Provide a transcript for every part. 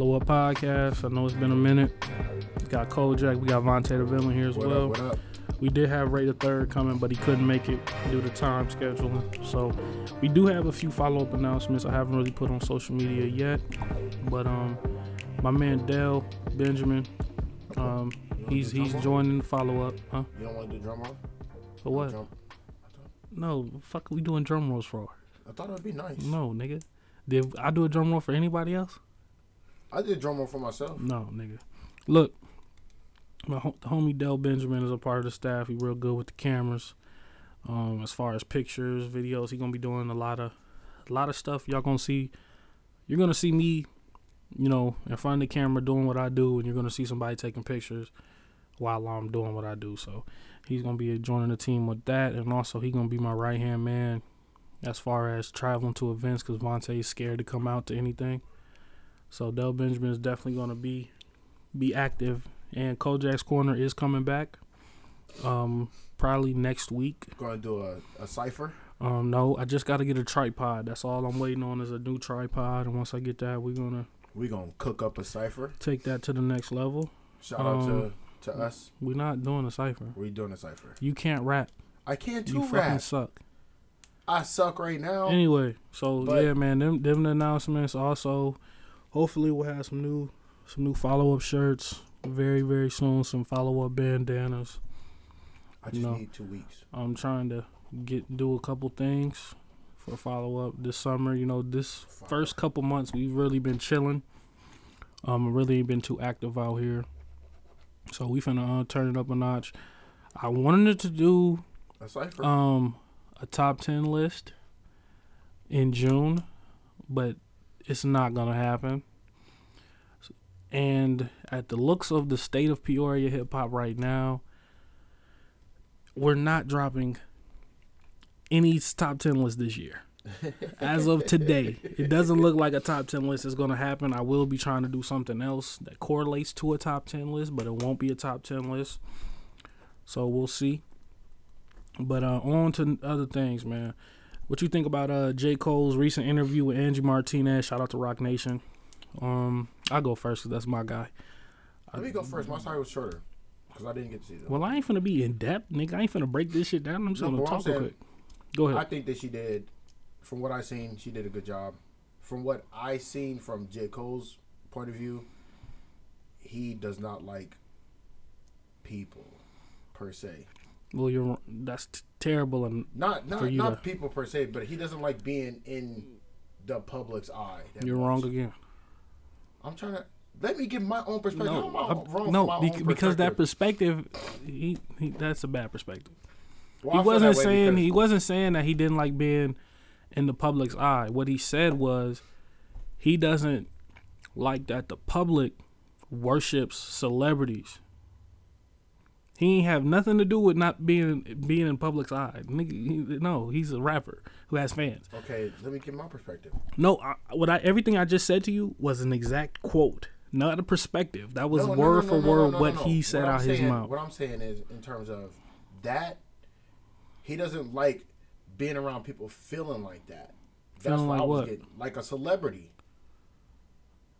Follow Up Podcast. I know it's been a minute. We got Kojak, we got Vontae the Villain here as What well. up? Up? We did have Ray the Third coming, but he couldn't make it due to time scheduling. So we do have a few follow up announcements I haven't really put on social media yet. But um my man Dell Benjamin, um, he's he's joining the follow up. Huh? You don't want to do drum roll? For what? Drum- No, fuck we doing drum rolls for. I thought it'd be nice. No, nigga. Did I do a drum roll for anybody else? I did drum roll for myself. No, nigga. Look, my the homie Dell Benjamin is a part of the staff. He real good with the cameras. Um, as far as pictures, videos, he gonna be doing a lot of, a lot of stuff. Y'all gonna see. You're gonna see me, you know, in front of the camera doing what I do, and you're gonna see somebody taking pictures while I'm doing what I do. So he's gonna be joining the team with that, and also he gonna be my right hand man as far as traveling to events because Vontae is scared to come out to anything. So Del Benjamin is definitely going to be be active, and Kojak's Corner is coming back. Um, probably next week. Going to do a, a cipher. Um, no, I just got to get a tripod. That's all I'm waiting on is a new tripod, and once I get that, we're gonna We gonna cook up a cipher. take that to the next level. Shout out Um, to to us. We're not doing a cipher. We doing a cipher. You can't rap. I can't You do fucking rap. suck. I suck right now. Anyway, so yeah, man, them them announcements. Also, hopefully we'll have some new some new follow up shirts very very soon. Some follow up bandanas. I just no. need two weeks. I'm trying to get do a couple things for follow up this summer. You know, this first couple months we've really been chilling. Um, really ain't been too active out here. So we finna uh, turn it up a notch. I wanted to do A cipher. um a top 10 list in June, but it's not to happen. And at the looks of the state of Peoria hip hop right now, we're not dropping any top 10 list this year. As of today, it doesn't look like a top 10 list is to happen. I will be trying to do something else that correlates to a top 10 list, but it won't be a top 10 list. So we'll see. But uh, on to other things, man. What you think about uh, J. Cole's recent interview with Angie Martinez? Shout out to Roc Nation. Um, I'll go first because that's my guy. Let me go first. My story was shorter because I didn't get to see them. Well, I ain't finna be in depth, nigga. I ain't finna break this shit down. I'm just No, gonna talk real quick. Go ahead. I think that she did, from what I seen, she did a good job. From what I seen from J. Cole's point of view, he does not like people per se. Well, you're that's terrible and Not For not you not to- people per se, but he doesn't like being in the public's eye. you're much. wrong again. I'm trying to let me give my own perspective. Am I I- no, for my bec- own because that perspective? perspective, he, he that's a bad perspective. Well, he feel wasn't saying he wasn't saying that he didn't like being in the public's eye. What he said was he doesn't like that the public worships celebrities. He ain't have nothing to do with not being being in public's eye. Nigga, he, no, he's a rapper who has fans. Okay, let me give my perspective. No, I, what I everything I just said to you was an exact quote, not a perspective. That was No, no, word no, for word what he said What out his mouth. What I'm saying is, in terms of that, he doesn't like being around people feeling like that. That's Feeling what like I was what? getting. Like a celebrity.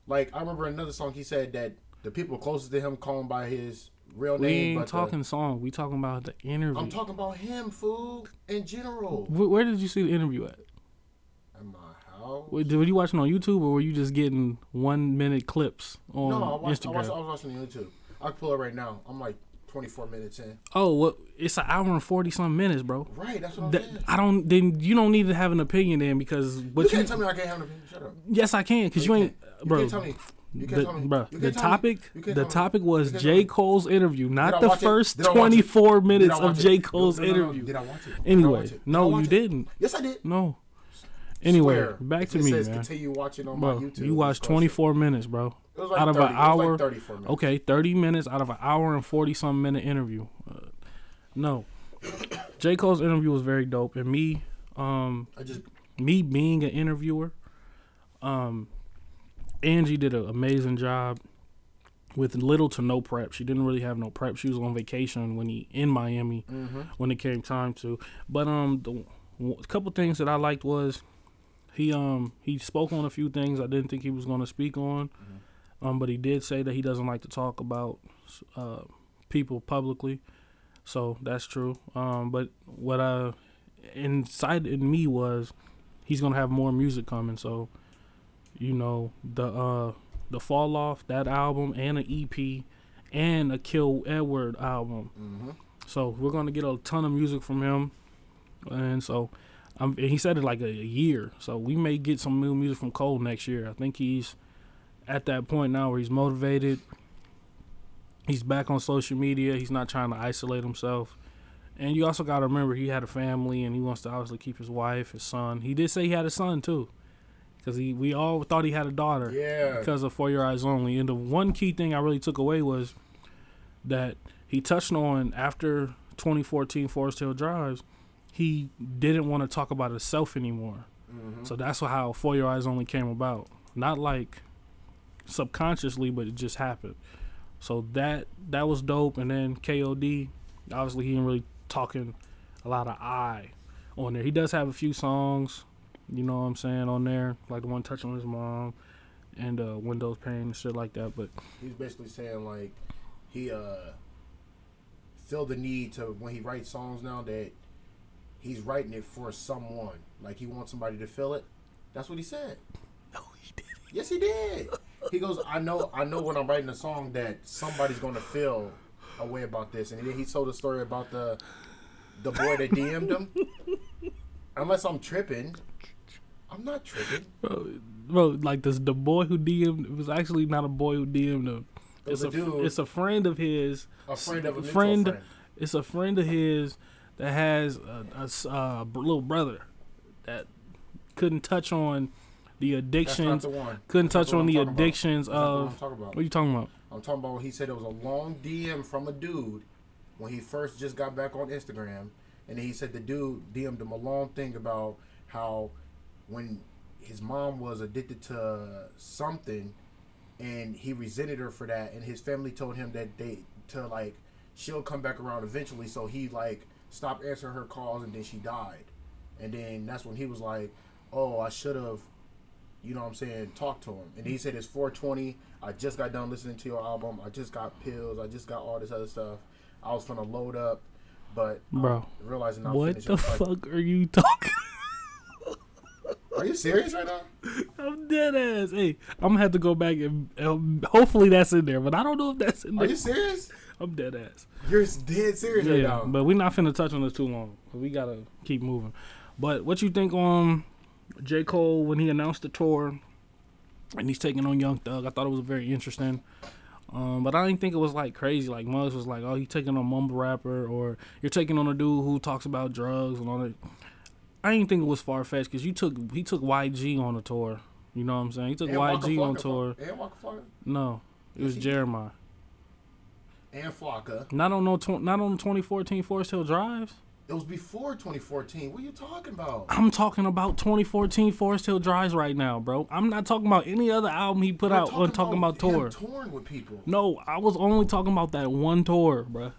Like I remember another song he said that the people closest to him call him by his real We name. ain't but the- talking song. We talking about the interview. I'm talking about him, fool, in general. Where, where did you see the interview at? At my house. Were, were you watching on YouTube or were you just getting one minute clips on no, I watched, I, Instagram? watched, I was watching the YouTube. I can pull it right now. I'm like 24 minutes in. oh, well, it's an hour and forty some minutes, bro. Right, that's what I'm That, saying. I don't. Then you don't need to have an opinion then because what You you. can't tell me I can't have an opinion. Shut up. yes, I can because you, You ain't, can't- you bro. can't tell me. You can't the, tell me. bro, the can't me. topic, the topic was J. Cole's interview, not the first Did I watch it? 24 minutes of? J. Cole's no, no, no. interview. Did I watch it? Anyway, watch it? No, you it? didn't. Yes, I did. No. Anyway, Swear. back to it me, says man. Continue watching on Bro, my YouTube. you watched 24 minutes, bro. It was like out of 30, an hour. Like 34 minutes. Okay, 30 minutes out of an hour and 40 some minute interview. Uh, no. J. Cole's interview was very dope. And me, um, I just me being an interviewer, um, Angie did an amazing job with little to no prep. She didn't really have no prep. She was on vacation when he in Miami mm-hmm. when it came time to. But um, the a couple things that I liked was he um he spoke on a few things I didn't think he was going to speak on. Um, but he did say that he doesn't like to talk about uh, people publicly, so that's true. Um, but what I inside in me was he's gonna have more music coming. So, you know, the uh, the fall off that album and an EP and a Kill Edward album. Mm-hmm. So we're gonna get a ton of music from him, and so um, and he said it like a, a year. So we may get some new music from Cole next year. I think he's at that point now where he's motivated. He's back on social media. He's not trying to isolate himself. And you also got to remember he had a family and he wants to obviously keep his wife, his son. He did say he had a son too, because he we all thought he had a daughter Yeah. because of For Your Eyes Only. And the one key thing I really took away was that he touched on after 2014 Forest Hills Drive, he didn't want to talk about himself anymore. Mhm. So that's how For Your Eyes Only came about. Not like subconsciously, but it just happened. So that that was dope. And then KOD, obviously he didn't really talking a lot of I on there. He does have a few songs, you know what I'm saying, on there, like the one touching on his mom and uh, Windows Pane and shit like that. But He's basically saying like he uh feel the need to when he writes songs now that he's writing it for someone. Like he wants somebody to feel it. That's what he said. no, he did. Yes, he did. He goes, I know, I know when I'm writing a song that somebody's gonna feel a way about this, and then he told a story about the the boy that DM'd him. Unless I'm tripping, I'm not tripping. Bro, bro, like this, the boy who DM'd it was actually not a boy who DM'd him. It It's a a, dude, it's a friend of his. a friend of a friend- friend. It's a friend of his that has a, uh, br- little brother that couldn't touch on the That's not addictions. the one. Couldn't That's touch on I'm the addictions what of. About. What are you talking about? I'm talking about. He said it was a long DM from a dude when he first just got back on Instagram, and then he said the dude DM'd him a long thing about how when his mom was addicted to something, and he resented her for that, and his family told him that they to like she'll come back around eventually, so he like stopped answering her calls, and then she died, and then that's when he was like, oh, I should have you know what I'm saying, talk to him. And he said it's 420. I just got done listening to your album. I just got pills. I just got all this other stuff. I was gonna load up, but Bro, realizing I'm What the fuck are you talking? Are you serious right now? I'm dead ass. Hey, I'm gonna have to go back and um, hopefully that's in there, but I don't know if that's in there. Are you serious? I'm dead ass. You're dead serious right Yeah, now. but we're not finna touch on this too long. We gotta keep moving. But what you think on J. Cole when he announced the tour and he's taking on Young Thug? I thought it was very interesting. Um, but I didn't think it was like crazy. Like Muggs was like, "Oh, you taking on mumble rapper, or you're taking on a dude who talks about drugs and all that." I didn't think it was far fetched because you took he took YG on the tour. You know what I'm saying? He took And YG on Flocka, tour. And Waka Flocka. No, it was did. Jeremih. And Flocka. Not on no tw- not on 2014 Forest Hills Drive. It was before 2014. What are you talking about? I'm talking about 2014 Forest Hills Drive right now, bro. I'm not talking about any other album he put We're out when talking about him tour. Touring with people. No, I was only talking about that one tour, bro.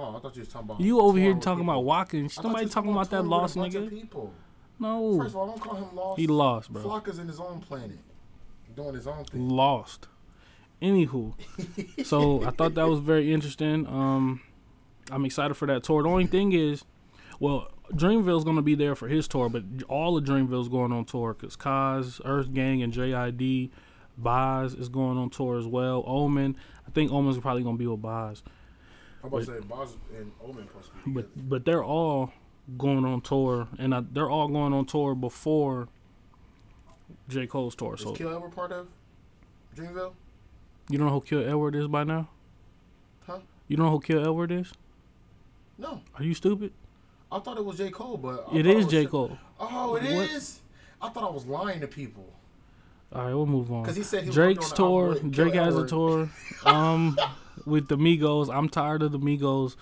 Oh, I thought you was talking about. You over here talking people. about walking. Somebody talking about that lost nigga. People. No, First of all, don't call him lost. he lost, bro. Flocka's in his own planet, doing his own thing. Lost. Anywho, so I thought that was very interesting. Um, I'm excited for that tour. The only thing is, well, Dreamville's gonna be there for his tour, but all of Dreamville's going on tour because Cozz, Earth Gang, and JID, Bas is going on tour as well. Omen, I think Omen's probably gonna be with Bas, I'm about to say Bas and Omen supposed to be but together. but they're all going on tour, and I, they're all going on tour before J Cole's tour. Is So Kill ever part of Dreamville? you don't know who Kill Edward is by now? Huh? You don't know who Kill Edward is? No, Are you stupid? I thought it was J Cole, but I It is J Sh- Cole. Oh, it is. What? I thought I was lying to people All right, we'll move on. because he said he Drake's working on the tour. Drake has a tour. Um, with the Migos. I'm tired of the Migos.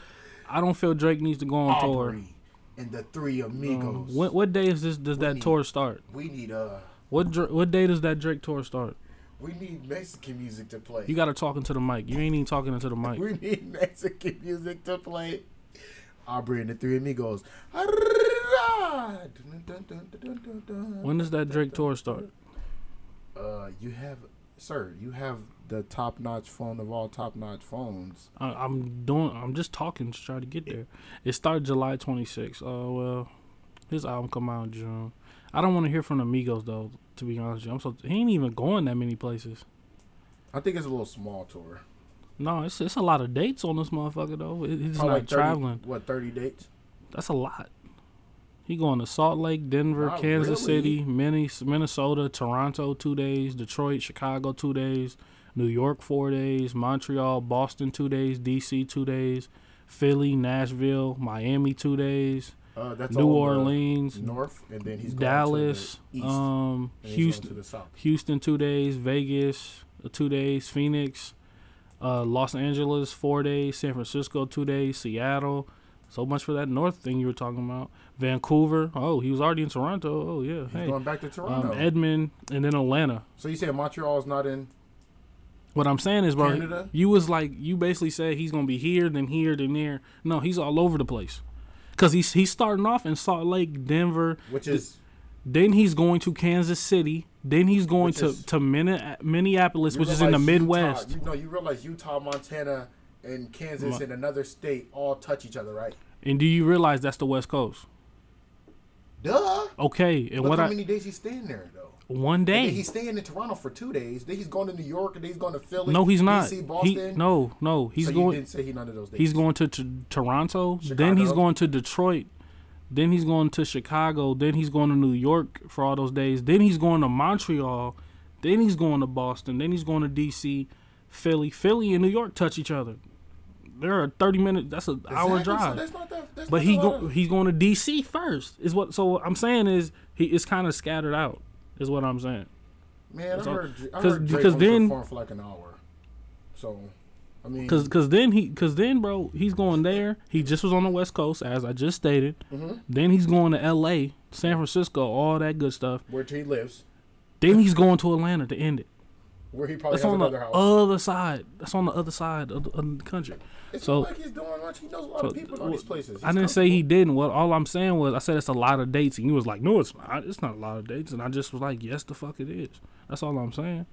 I don't feel Drake needs to go on tour. Aubrey and the three Um, amigos. what what day is this? Does We that need- tour start? we need uh, What what day does that Drake tour start? we need Mexican music to play. You got to talk into the mic. You ain't even talking into the mic. We need Mexican music to play. Aubrey and the Three Amigos. When does that Drake tour start? Uh, you have sir, you have the top notch phone of all top notch phones. I, I'm doing. I'm just talking to try to get there. It started July 26th. Oh well, his album come out in June. I don't want to hear from Amigos though. To be honest, with you. I'm so he ain't even going that many places. I think it's a little small tour. No, it's it's a lot of dates on this motherfucker though. It- He's Probably not like 30 traveling. What thirty dates? That's a lot. He going to Salt Lake, Denver, Not Kansas really. City, Minnes- Minnesota, Toronto two days, Detroit, Chicago two days, New York four days, Montreal, Boston two days, DC two days, Philly, Nashville, Miami two days, Uh, that's New Orleans, north, and then he's going Dallas, the east, um, Houston, to the south. Houston two days, Vegas uh, two days, Phoenix, uh, Los Angeles four days, San Francisco two days, Seattle. So much for that north thing you were talking about. Vancouver. Oh, he was already in Toronto. Oh yeah. He's Hey. going back to Toronto. Um, Edmond and then Atlanta. so you saying Montreal is not in? What I'm saying is, bro, Canada? you was like you basically said he's gonna be here, then here, then there. No, he's all over the place. Cause he's he's starting off in Salt Lake, Denver. Which is Then he's going to Kansas City. Then he's going to is- to Minne- Minneapolis, which is in the Midwest. Utah, you know, you realize Utah, Montana, and Kansas and another state all touch each other, right? And do you realize that's the West Coast? Duh. Okay, and Look what how I many days he's staying there. One day. he's staying in Toronto for two days. Then he's going to New York, and then he's going to Philly. No, he's not. DC, He, no, no, he's so going. didn't say he none of those days. He's going to, to Toronto. Then he's going to Detroit. Then he's going to Chicago. Then he's going to New York for all those days. Then he's going to Montreal. Then he's going to Boston. Then he's going to D.C., Philly. Philly and New York touch each other. They're a thirty minute. That's an hour Exactly, so drive. that's not that, that's but not he go, he's going to D.C. first. Is what. So what I'm saying is he is kind of scattered out. Is what I'm saying. Man, I So- heard, I heard Drake because then- for like an hour. So, I mean, Cause, cause then he, cause then, bro, he's going there. He just was on the West Coast, as I just stated. Mhm. Then he's going to L.A., San Francisco, all that good stuff. where he lives, Then he's going to Atlanta to end it. where he probably That's has on the another house. other side. That's on the other side of the, of the country. It's so- like he's doing much. He knows a lot So, of people in these places. I didn't say he didn't. What all I'm saying was I said it's a lot of dates, and he was like, "No, it's not. It's not a lot of dates." And I just was like, "Yes, the fuck it is." That's all I'm saying.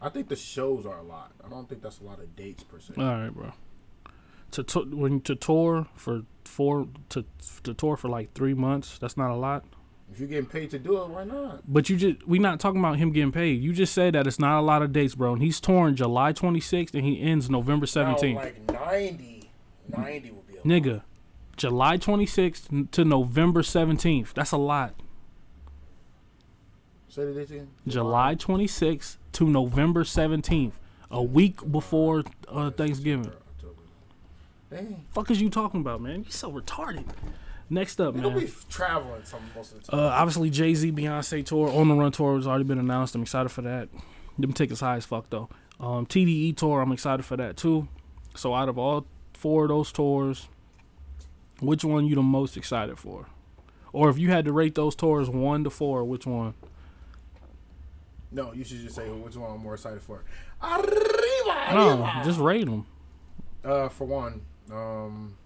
I think the shows are a lot. I don't think that's a lot of dates per se. All right, bro. To to when to tour for four to to tour for like three months. That's not a lot. If you're getting paid to do it, why not? But you just we not talking about him getting paid. You just said that it's not a lot of dates, bro. And he's torn July 26th and he ends November 17th. Now, like 90, 90 would be a lot. Nigga, July 26th to November 17th. That's a lot. Say the dates again. July 26th to November 17th, a week before uh, Thanksgiving. Dang. Fuck is you talking about, man? You so retarded. Next up, Man, They'll man. be traveling some most of the time. Uh, obviously, Jay Z, Beyonce tour, on the run tour has already been announced. I'm excited for that. Them tickets high as fuck though. Um, TDE tour, I'm excited for that too. So out of all four of those tours, which one you the most excited for? Or if you had to rate those tours one to four, which one? no, you should just say which one I'm more excited for. Arriba, No, just rate them. Uh, for one, um,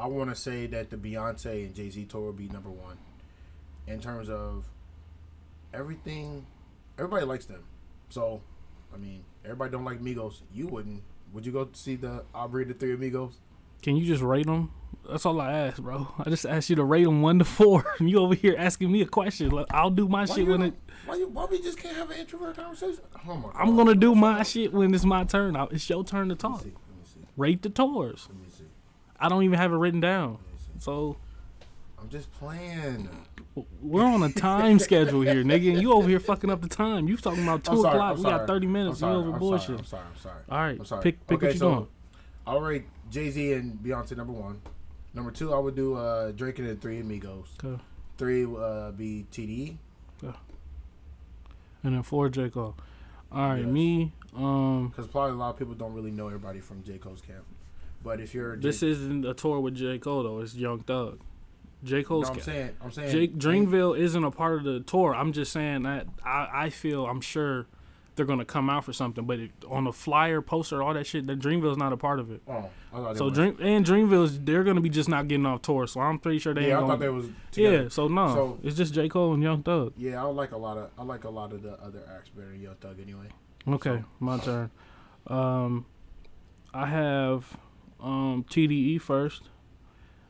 I want to say that the Beyonce and Jay Z tour will be number one in terms of everything. Everybody likes them, so I mean, everybody don't like Migos. You wouldn't. Would you go see the Aubrey the Three Amigos? Can you just rate them? That's all I ask, bro. I just asked you to rate them one to four. And you over here asking me a question. Like, I'll do my Why shit when it. Why you? Why we just can't have an introvert conversation? Oh my I'm gonna do my shit when it's my turn. I- It's your turn to Let me talk. see. Let me see. Rate the tours. Let me. I don't even have it written down. Let me see. So I'm just playing. we're on a time schedule here, nigga, and you over here fucking up the time. You talking about 2 sorry, o'clock? I'm we sorry. got thirty I'm minutes. sorry, you over I'm bullshit. Sorry, I'm sorry. I'm sorry. All right, I'm sorry. pick pick okay, what you so doing. I'll rate Jay Z and Beyonce number one. Number two, I would do uh, Drake and the Three Amigos. Okay. Three uh, be TDE. And then four J Cole. All right, Yes. me. Um, Because probably a lot of people don't really know everybody from J Cole's camp. But if you're this J- isn't a tour with J Cole though. It's Young Thug. J no, Cole's. I'm ca- saying, I'm saying, Jake Dreamville isn't a part of the tour. I'm just saying that I, I feel I'm sure they're gonna come out for something. But it, on the flyer, poster, all that shit, that Dreamville's not a part of it. Oh, So Dream and Dreamville's they're gonna be just not getting off tour. So I'm pretty sure they Yeah, I thought they was. Together. yeah, so no, So- it's just J Cole and Young Thug. Yeah, I like a lot of I like a lot of the other acts better than Young Thug anyway. Okay, my turn. Um, I have um, TDE first.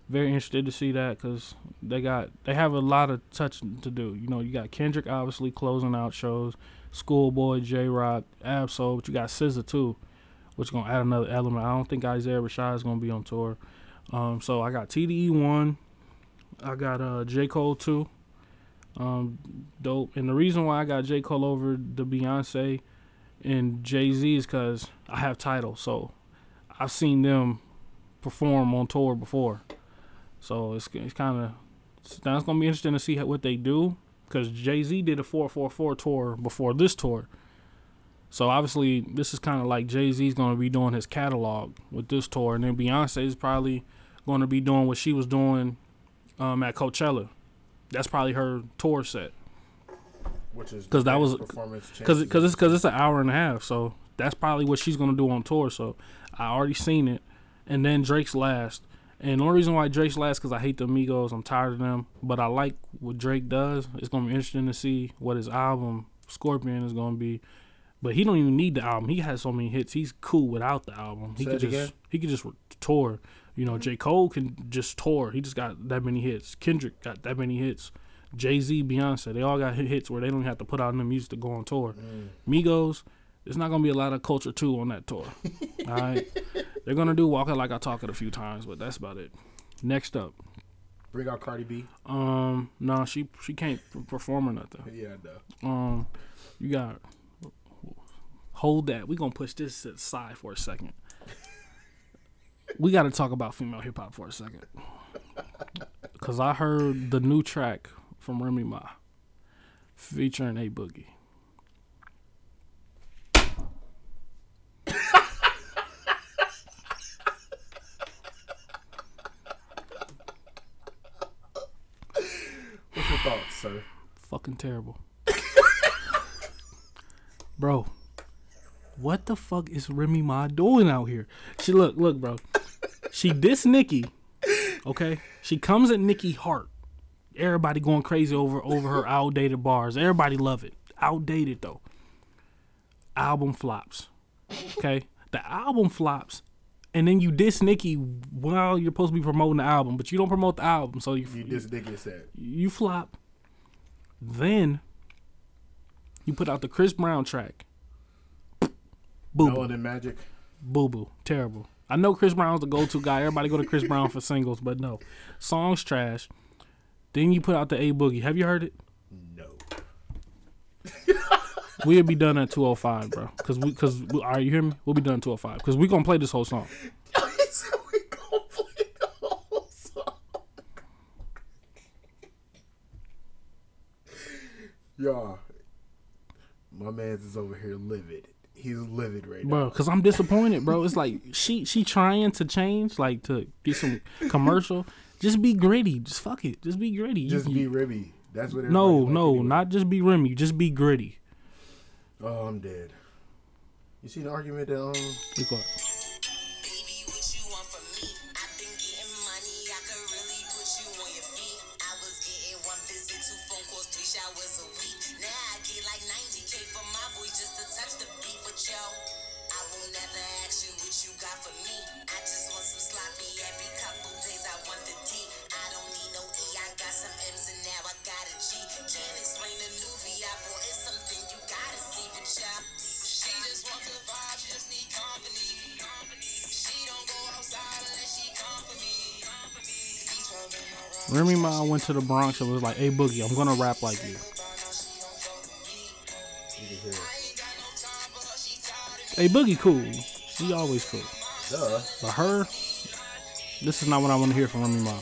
Very interested to see that because they got they have a lot of touching to do. You know, you got Kendrick obviously closing out shows, Schoolboy, Jay Rock, Ab-Soul, but you got SZA too, which is gonna add another element. I don't think Isaiah Rashad is gonna be on tour. Um, so I got TDE one, I got uh, J Cole two. Um, dope. And the reason why I got J Cole over the Beyonce and Jay Z is because I have Tidal, so I've seen them perform on tour before. So it's it's kind of now it's gonna be interesting to see how, what they do because Jay Z did a four four four tour before this tour. So obviously this is kind of like Jay Z's gonna be doing his catalog with this tour, and then Beyonce is probably going to be doing what she was doing um, at Coachella. That's probably her tour set. Which is 'Cause that was- Cause, cause it's, cause it's an hour and a half, so that's probably what she's gonna do on tour. So I already seen it, and then Drake's last. And the only reason why Drake's last, cause I hate the Migos. I'm tired of them, but I like what Drake does. It's gonna be interesting to see what his album Scorpion is gonna be. But he don't even need the album. He has so many hits. He's cool without the album. He Say could just again? he could just tour. You know, mm-hmm. J Cole can just tour. He just got that many hits. Kendrick got that many hits. Jay Z, Beyonce, they all got hits where they don't have to put out new music to go on tour. Mm. Migos, there's not gonna be a lot of culture too on that tour. all right, they're gonna do Walk It Like I Talk It a few times, but that's about it. Next up, bring out Cardi B. um, no, she she can't perform or nothing. Yeah, no. Um, you got hold that. We gonna push this aside for a second. We got to talk about female hip hop for a second, cause I heard the new track from Remy Ma featuring A Boogie. What's your thoughts, sir? Fucking terrible, bro. What the fuck is Remy Ma doing out here? She look, look, bro. She diss Nicki, okay? She comes at Nicki Hart. Everybody going crazy over over her outdated bars. Everybody love it. Outdated though. Album flops. Okay, the album flops, and then you diss Nicki while you're supposed to be promoting the album, but you don't promote the album, so you You think it said. you flop. Then you put out the Chris Brown track. Boo boo. Magic. Boo boo. Terrible. I know Chris Brown's the go to guy. Everybody go to Chris Brown for singles, but no. Song's trash. Then you put out the A Boogie. Have you heard it? No. We'll be done at 205, bro. Cause we, cause we, all right, you hear me? We'll be done at 205. Cause we gonna play this whole song. so we gonna play the whole song. Y'all, my man's is over here livid. He's livid right now. bro. Cause I'm disappointed, bro. It's like she she trying to change, like to get some commercial. Just be gritty. Just fuck it. Just be gritty. Just you- be Ribby. That's what. no, no, anyway. not just be Remy. Just be gritty. Oh, I'm dead. You see the argument that um. To the Bronx and was like, "Hey Boogie, I'm gonna rap like you." You can hear it. Hey Boogie, cool. She always cool. Duh. But her, this is not what I want to hear from Remy Ma.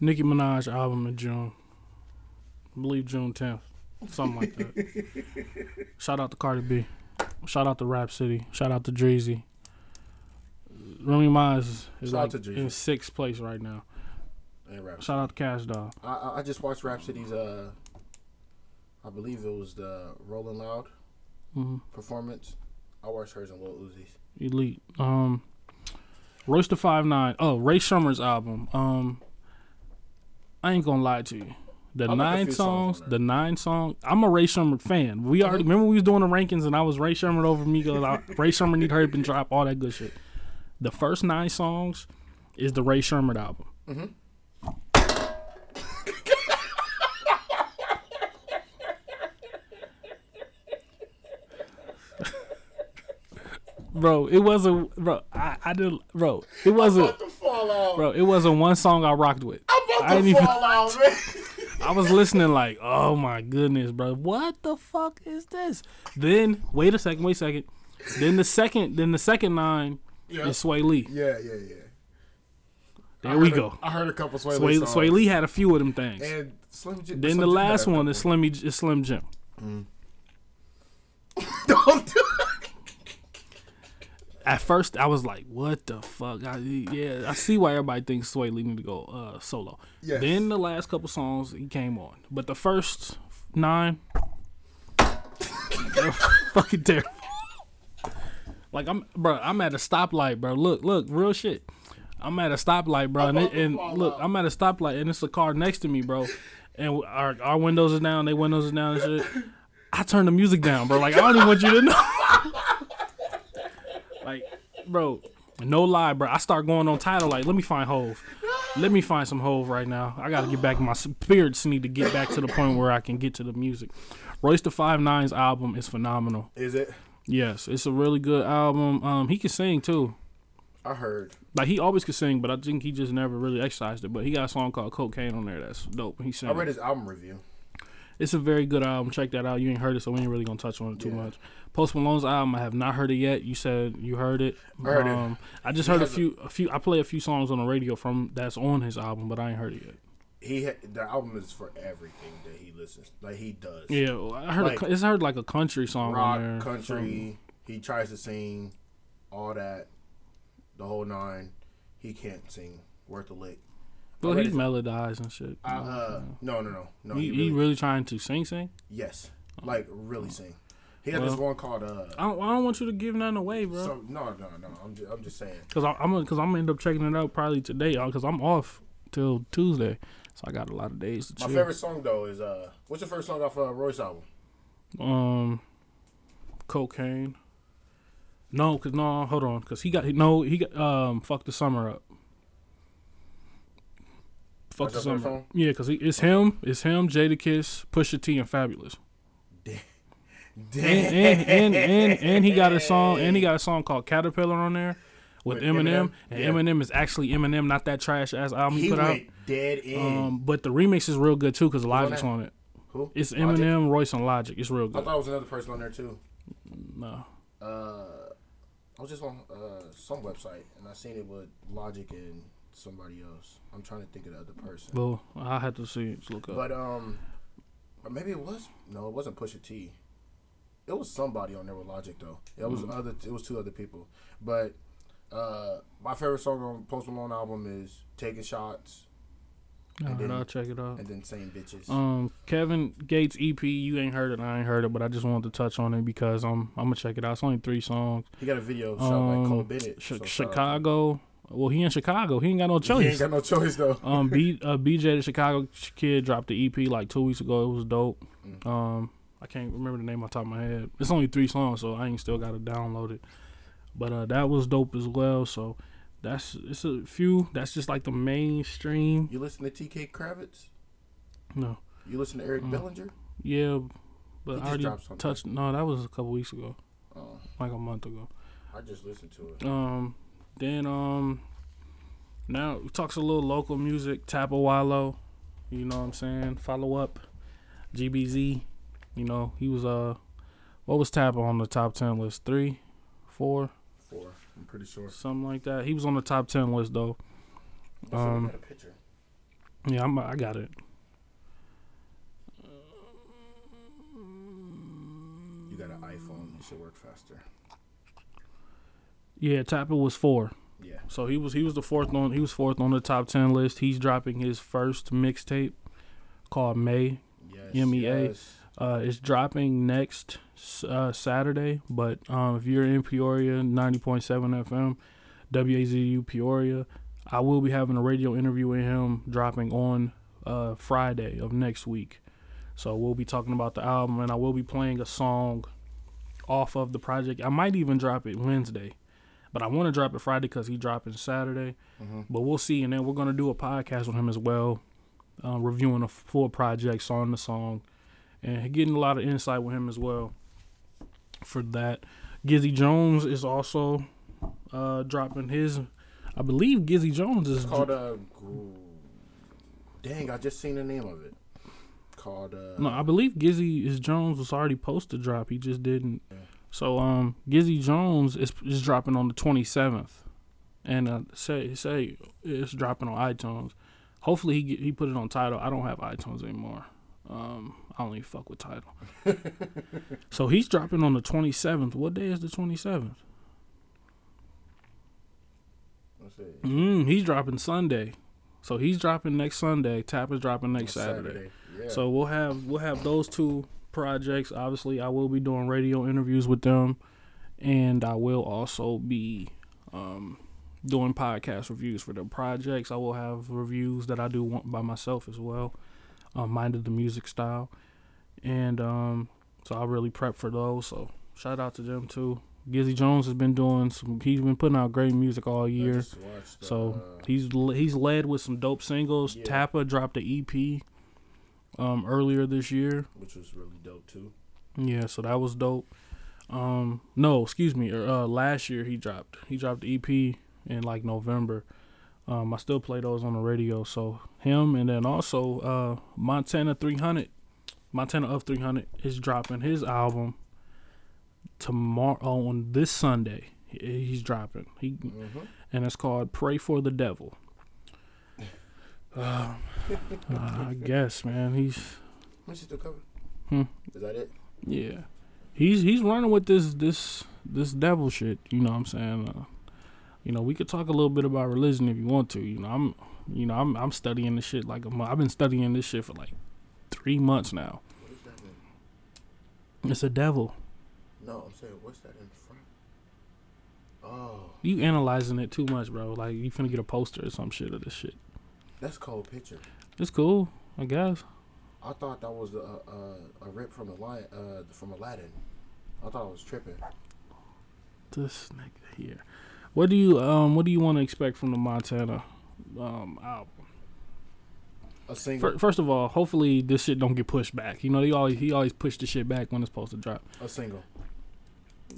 Nicki Minaj album in June. I believe June 10th. Something like that. Shout out to Cardi B. Shout out to Rapsody. Shout out to Dreezy. Remy Ma is, is like in sixth place right now. And rap. Shout out to Kash Doll. I, I- just watched Rapsody's. Uh, I believe it was the Rolling Loud hmm performance. I watched hers and Lil Uzi's. Elite. Um, Royce the Five Nine. Oh, Rae Sremmurd's album. Um, I ain't gonna lie to you. The I nine songs songs, the nine song. I'm a Rae Sremmurd fan. We already remember we was doing the rankings, and I was Rae Sremmurd over Migos. I- Rae Sremmurd need hurry up and drop all that good shit. The first nine songs is the Rae Sremmurd album. Mm-hmm. bro, it wasn't. Bro, I, I didn't. Bro, it wasn't. to fall out. Bro, it wasn't one song I rocked with. I'm I didn't even- out, man. I was listening like, oh my goodness, bro, what the fuck is this? Then wait a second, wait a second. Then the second, then the second nine Yeah. is Swae Lee. Yeah, yeah, yeah. There I we go. I heard a couple Sway, Sway, Lee songs. Swae Lee had a few of them things. And Slim Jim. then Slim the last one is couple. Slim, is Slim Jim. Don't do At first, I was like, "What the fuck?" I, yeah, I see why everybody thinks Swae Lee need to go uh, solo. Yes. Then the last couple songs he came on, but the first nine, fucking terrible. Like I'm, bro, I'm at a stoplight, bro. Look, look, real shit. I'm at a stoplight, bro, and, it, and look. I'm at a stoplight, and it's a car next to me, bro, and our our windows are down, they windows are down and shit. I turn the music down, bro. Like I don't even want you to know. bro, no lie, bro. I start going on Tidal, like, let me find Hove. Let me find some Hove right now. I gotta get back. My spirits need to get back to the point where I can get to the music. Royce the Five Nines album is phenomenal. Is it? Yes, it's a really good album. Um, he can sing too. I heard. Like he always could sing, but I think he just never really exercised it. But he got a song called Cocaine on there that's dope. He I read his album review. It's a very good album. Check that out. You ain't heard it, so we ain't really gonna touch on it too Yeah. much. Post Malone's album, I have not heard it yet. You said you heard it. I heard it. um, I just He heard a few, a few. I play a few songs on the radio from that's on his album, but I ain't heard it yet. He ha- the album is for everything that he listens. Like he does. Yeah, well, I heard Like, a, it's heard like a country song on there. Rock, country. He tries to sing, all that, the whole nine. He can't sing worth a lick. Well, I read he his- melodized and shit. I, uh, no, no, no, no. he, He, he really, really trying to sing, sing. yes, like really sing. He had this one called uh. I don't, I don't want you to give nothing away, bro. So, no, no, no. I'm just, I'm just saying. Cause I, I'm because I'm gonna end up checking it out probably today. uh, Cause I'm off till Tuesday, so I got a lot of days to check. My chill. favorite song though is uh. What's your first song off uh, Royce album? Um, cocaine. No, cause no, hold on, cause he got no, he got um, fuck the summer up. Fuck That's the summer. song? Yeah, cause he, it's him, it's him, Jadakiss, Pusha T, and Fabolous. And, and, and, and, and he got a song, and he got a song called Caterpillar on there with, With Eminem, Eminem? and Yeah. Eminem is actually Eminem, not that trash ass album he, He put out. dead in. Um, but the remix is real good too, cause Logic's that? on it. Who? It's Logic? Eminem, Royce, and Logic. It's real good. I thought it was another person on there too. No. Uh, I was just on uh, some website and I seen it with Logic and somebody else. I'm trying to think of the other person. Well, I had to see it. Look up. But um, or maybe it was no, it wasn't Pusha T. It was somebody on there with Logic though. It was Mm. other. It was two other people. But uh, my favorite song on Post Malone album is "Taking Shots" All right, then- I'll check it out. and then same Bitches." Um, Kevin Gates EP. You ain't heard it. I ain't heard it, but I just wanted to touch on it because I'm I'm gonna check it out. It's only three songs. he got a video shot by Cole Um, Bennett. Ch- so. Chicago. Well, he in Chicago. He ain't got no choice. He ain't got no choice though. um, B uh, BJ the Chicago kid dropped the EP like two weeks ago. It was dope. Mm. Um, I can't remember the name off the top of my head. It's only three songs, so I ain't still got to download it. But uh, that was dope as well. So that's it's a few. That's just like the mainstream. You listen to T.K. Kravitz? No, You listen to Eric Mm. Bellinger? yeah, but I already touched. No, that was a couple weeks ago, Oh, like a month ago. I just listened to it. Um, then um, now talks a little local music. Tapawalo, you know what I'm saying. Follow up, GBZ. You know he was uh, what was Tappa on the top ten list? Three, four. Four. I'm pretty sure. something like that. He was on the top ten list though. Um, got a picture. Yeah, I'm, I got it. You got an iPhone. It should work faster. Yeah, Tapper was four. Yeah. So he was he was the fourth on he was fourth on the top ten list. He's dropping his first mixtape called May. Yes. MEA. yes. Uh, it's dropping next uh, Saturday. But um, if you're in Peoria, ninety point seven FM, WAZU Peoria, I will be having a radio interview with him dropping on uh, Friday of next week. So we'll be talking about the album, and I will be playing a song off of the project. I might even drop it Wednesday, but I want to drop it Friday because he dropping Saturday. Mhm. But we'll see, and then we're gonna do a podcast with him as well, uh, reviewing the full project, song to song, and getting a lot of insight with him as well. For that, Gizzy Jones is also uh, dropping his. I believe Gizzy Jones is It's called uh. Dang, I just seen the name of it. Called uh. No, I believe Gizzy is Jones was already supposed to drop. He just didn't. Yeah. So um, Gizzy Jones is is dropping on the twenty seventh, and uh, say say it's dropping on iTunes. Hopefully he he put it on Tidal. I don't have iTunes anymore. Um, I only fuck with Tidal. so he's dropping on the twenty seventh. What day is the twenty seventh? Mm, he's dropping Sunday. So he's dropping next Sunday. Tap is dropping next On Saturday. Yeah. So we'll have we'll have those two projects. Obviously, I will be doing radio interviews with them, and I will also be um, doing podcast reviews for the projects. I will have reviews that I do want by myself as well. Um, minded the music style, and um, so I really prep for those. So shout out to them too. Gizzy Jones has been doing some. He's been putting out great music all year. watched, So uh, he's he's led with some dope singles. Yeah. Tappa dropped the EP um, earlier this year. which was really dope too. Yeah, so that was dope. Um, no, excuse me. Uh, last year he dropped he dropped the EP in like November. Um, I still play those on the radio. So him and then also uh, Montana 300, Montana of 300 is dropping his album tomorrow on this Sunday. He's dropping. He Mm-hmm. and it's called "Pray for the Devil." Uh, I guess, man. He's Let me see the cover. Hmm. Is that it? yeah, he's he's running with this this this devil shit. You know what I'm saying? Uh, you know, we could talk a little bit about religion if you want to. You know, I'm you know I'm I'm studying this shit like a month. I've been studying this shit for like three months now. What is that in? It's a devil. No, I'm saying what's that in front? Oh, You analyzing it too much, bro. Like you finna get a poster or some shit of this shit. that's cold picture. It's cool, I guess. I thought that was a uh, a rip from the lion uh, from Aladdin. I thought I was tripping. This nigga here. What do you um what do you want to expect from the Montana um album? A single, Fir- First of all, hopefully this shit don't get pushed back. You know, he always he always push the shit back when it's supposed to drop. a single.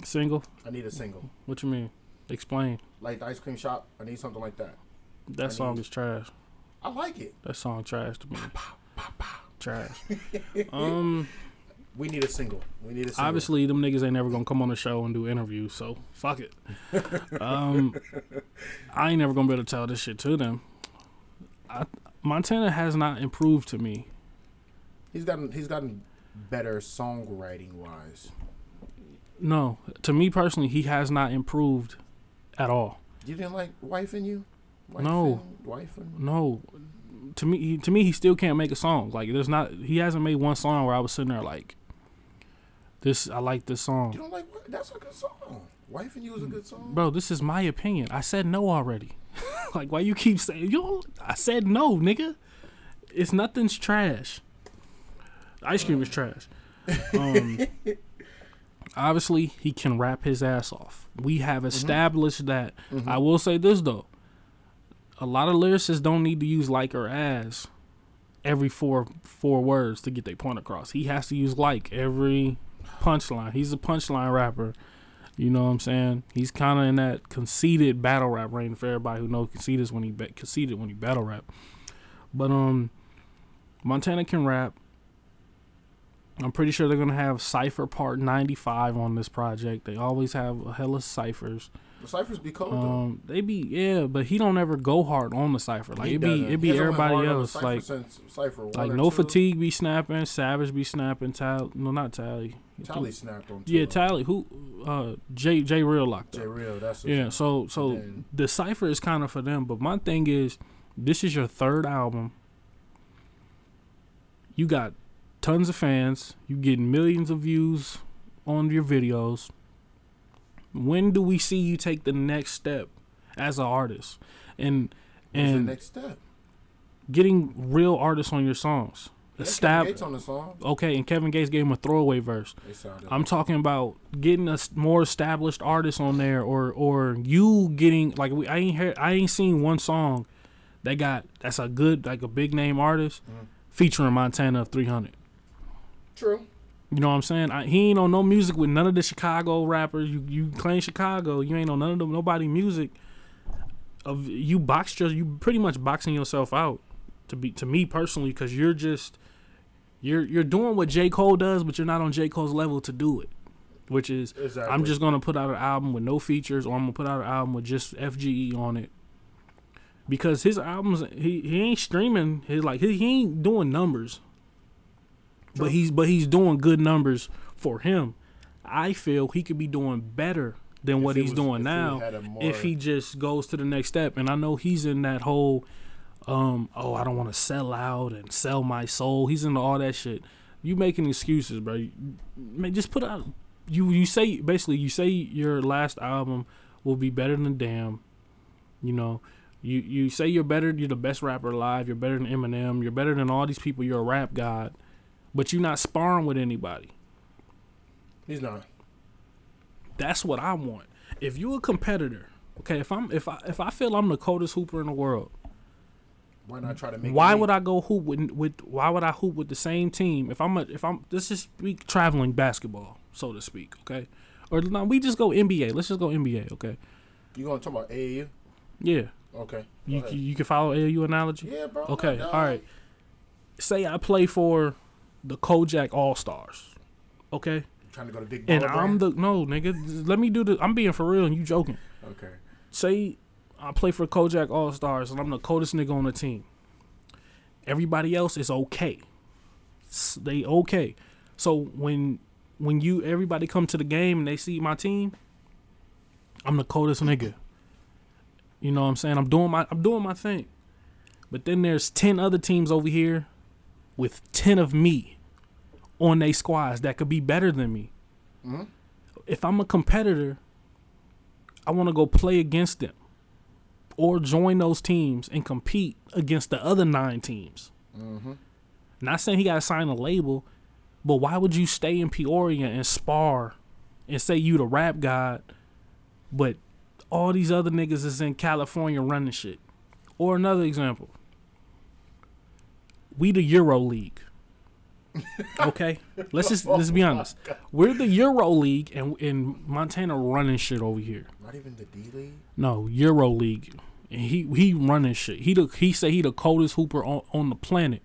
Single? I need a single. What you mean? Explain. Like the ice cream shop. I need something like that. I That song need- is trash. I like it. That song trash to me. Trash. Um We need a single. We need a single. obviously them niggas ain't never gonna come on the show and do interviews, so fuck it. um I ain't never gonna be able to tell this shit to them. I, Montana has not improved to me. he's gotten he's gotten better songwriting wise. No, to me personally, he has not improved at all. You didn't like wife and you? No. and- wife and No, to me, he, to me, he still can't make a song. Like, there's not, he hasn't made one song where I was sitting there like, this, I like this song. you don't like what? That's a good song. Wife and you is a good song. bro. This is my opinion. I said no already. like, why you keep saying yo? I said no, nigga. It's nothing's trash. Ice cream is trash. Um, obviously, he can rap his ass off. We have established that. I will say this though. A lot of lyricists don't need to use like or as every four four words to get their point across. He has to use like every punchline. He's a punchline rapper. You know what I'm saying? He's kind of in that conceited battle rap range for everybody who knows conceited when he ba- conceited when he battle rap. But um, Montana can rap. I'm pretty sure they're gonna have Cipher Part 95 on this project. They always have a hella ciphers. The ciphers be cold though. Um, they be yeah, but he don't ever go hard on the cipher. Like He it be doesn't. it be everybody hard on the else. Like Cypher like no two. fatigue be snapping, Savage be snapping, Tally no not Tally. Tally snapped on. Yeah, two. Tally who uh J J Real locked J up. Real. That's Yeah, so so then- the cipher is kind of for them, but my thing is, this is your third album. You got tons of fans. You getting millions of views on your videos. When do we see you take the next step as an artist and and next step? getting real artists on your songs? Kevin Gates on the song. okay, and Kevin Gates gave him a throwaway verse. I'm talking about getting a more established artist on there, or or you getting like we, I ain't heard, I ain't seen one song that got that's a good like a big name artist Mhm. featuring Montana of 300. True. You know what I'm saying? I, he ain't on no music with none of the Chicago rappers. You you claim Chicago, you ain't on none of them nobody music. Of you boxed your you pretty much boxing yourself out to be to me personally because you're just you're you're doing what J Cole does, but you're not on J Cole's level to do it, which is Exactly. I'm just gonna put out an album with no features, or I'm gonna put out an album with just FGE on it. Because his albums, he, he ain't streaming. He like he, he ain't doing numbers, True. but he's but he's doing good numbers for him. I feel he could be doing better than If what he's was- doing if now more- if he just goes to the next step. And I know he's in that whole, um, oh, I don't want to sell out and sell my soul. He's into all that shit. You making excuses, bro. You, man, just put out. You you say basically you say your last album will be better than Damn. You know, you you say you're better. You're the best rapper alive. You're better than Eminem. You're better than all these people. You're a rap god, but you're not sparring with anybody. He's not. That's what I want. If you're a competitor, okay. If I'm if I if I feel I'm the coldest hooper in the world, Why not try to make? why would I go hoop with with why would I hoop with the same team if I'm a, if I'm let's just speak traveling basketball so to speak okay or no we just go NBA let's just go NBA okay You gonna talk about AAU? yeah Okay. you you, you can follow AAU analogy Yeah, bro. okay all right say I play for the Kojak All Stars okay Trying to go to big. and baller I'm the no nigga let me do the I'm being for real and you joking Okay. say I play for Kojak All Stars and I'm the coldest nigga on the team. Everybody else is okay. They okay. So when when you everybody come to the game and they see my team, I'm the coldest nigga. You know what I'm saying? I'm doing my I'm doing my thing. But then there's 10 other teams over here with 10 of me on their squads that could be better than me. Mhm. If I'm a competitor, I want to go play against them or join those teams and compete against the other nine teams. Mm-hmm. Not saying he got to sign a label, but why would you stay in Peoria and spar and say you the rap god, but all these other niggas is in California running shit? Or another example, we the Euro League. Okay, let's just let's be oh honest. We're the Euro League, and and Montana running shit over here. Not even the D League. No, Euro League. And he he running shit. He the he say he the coldest hooper on, on the planet.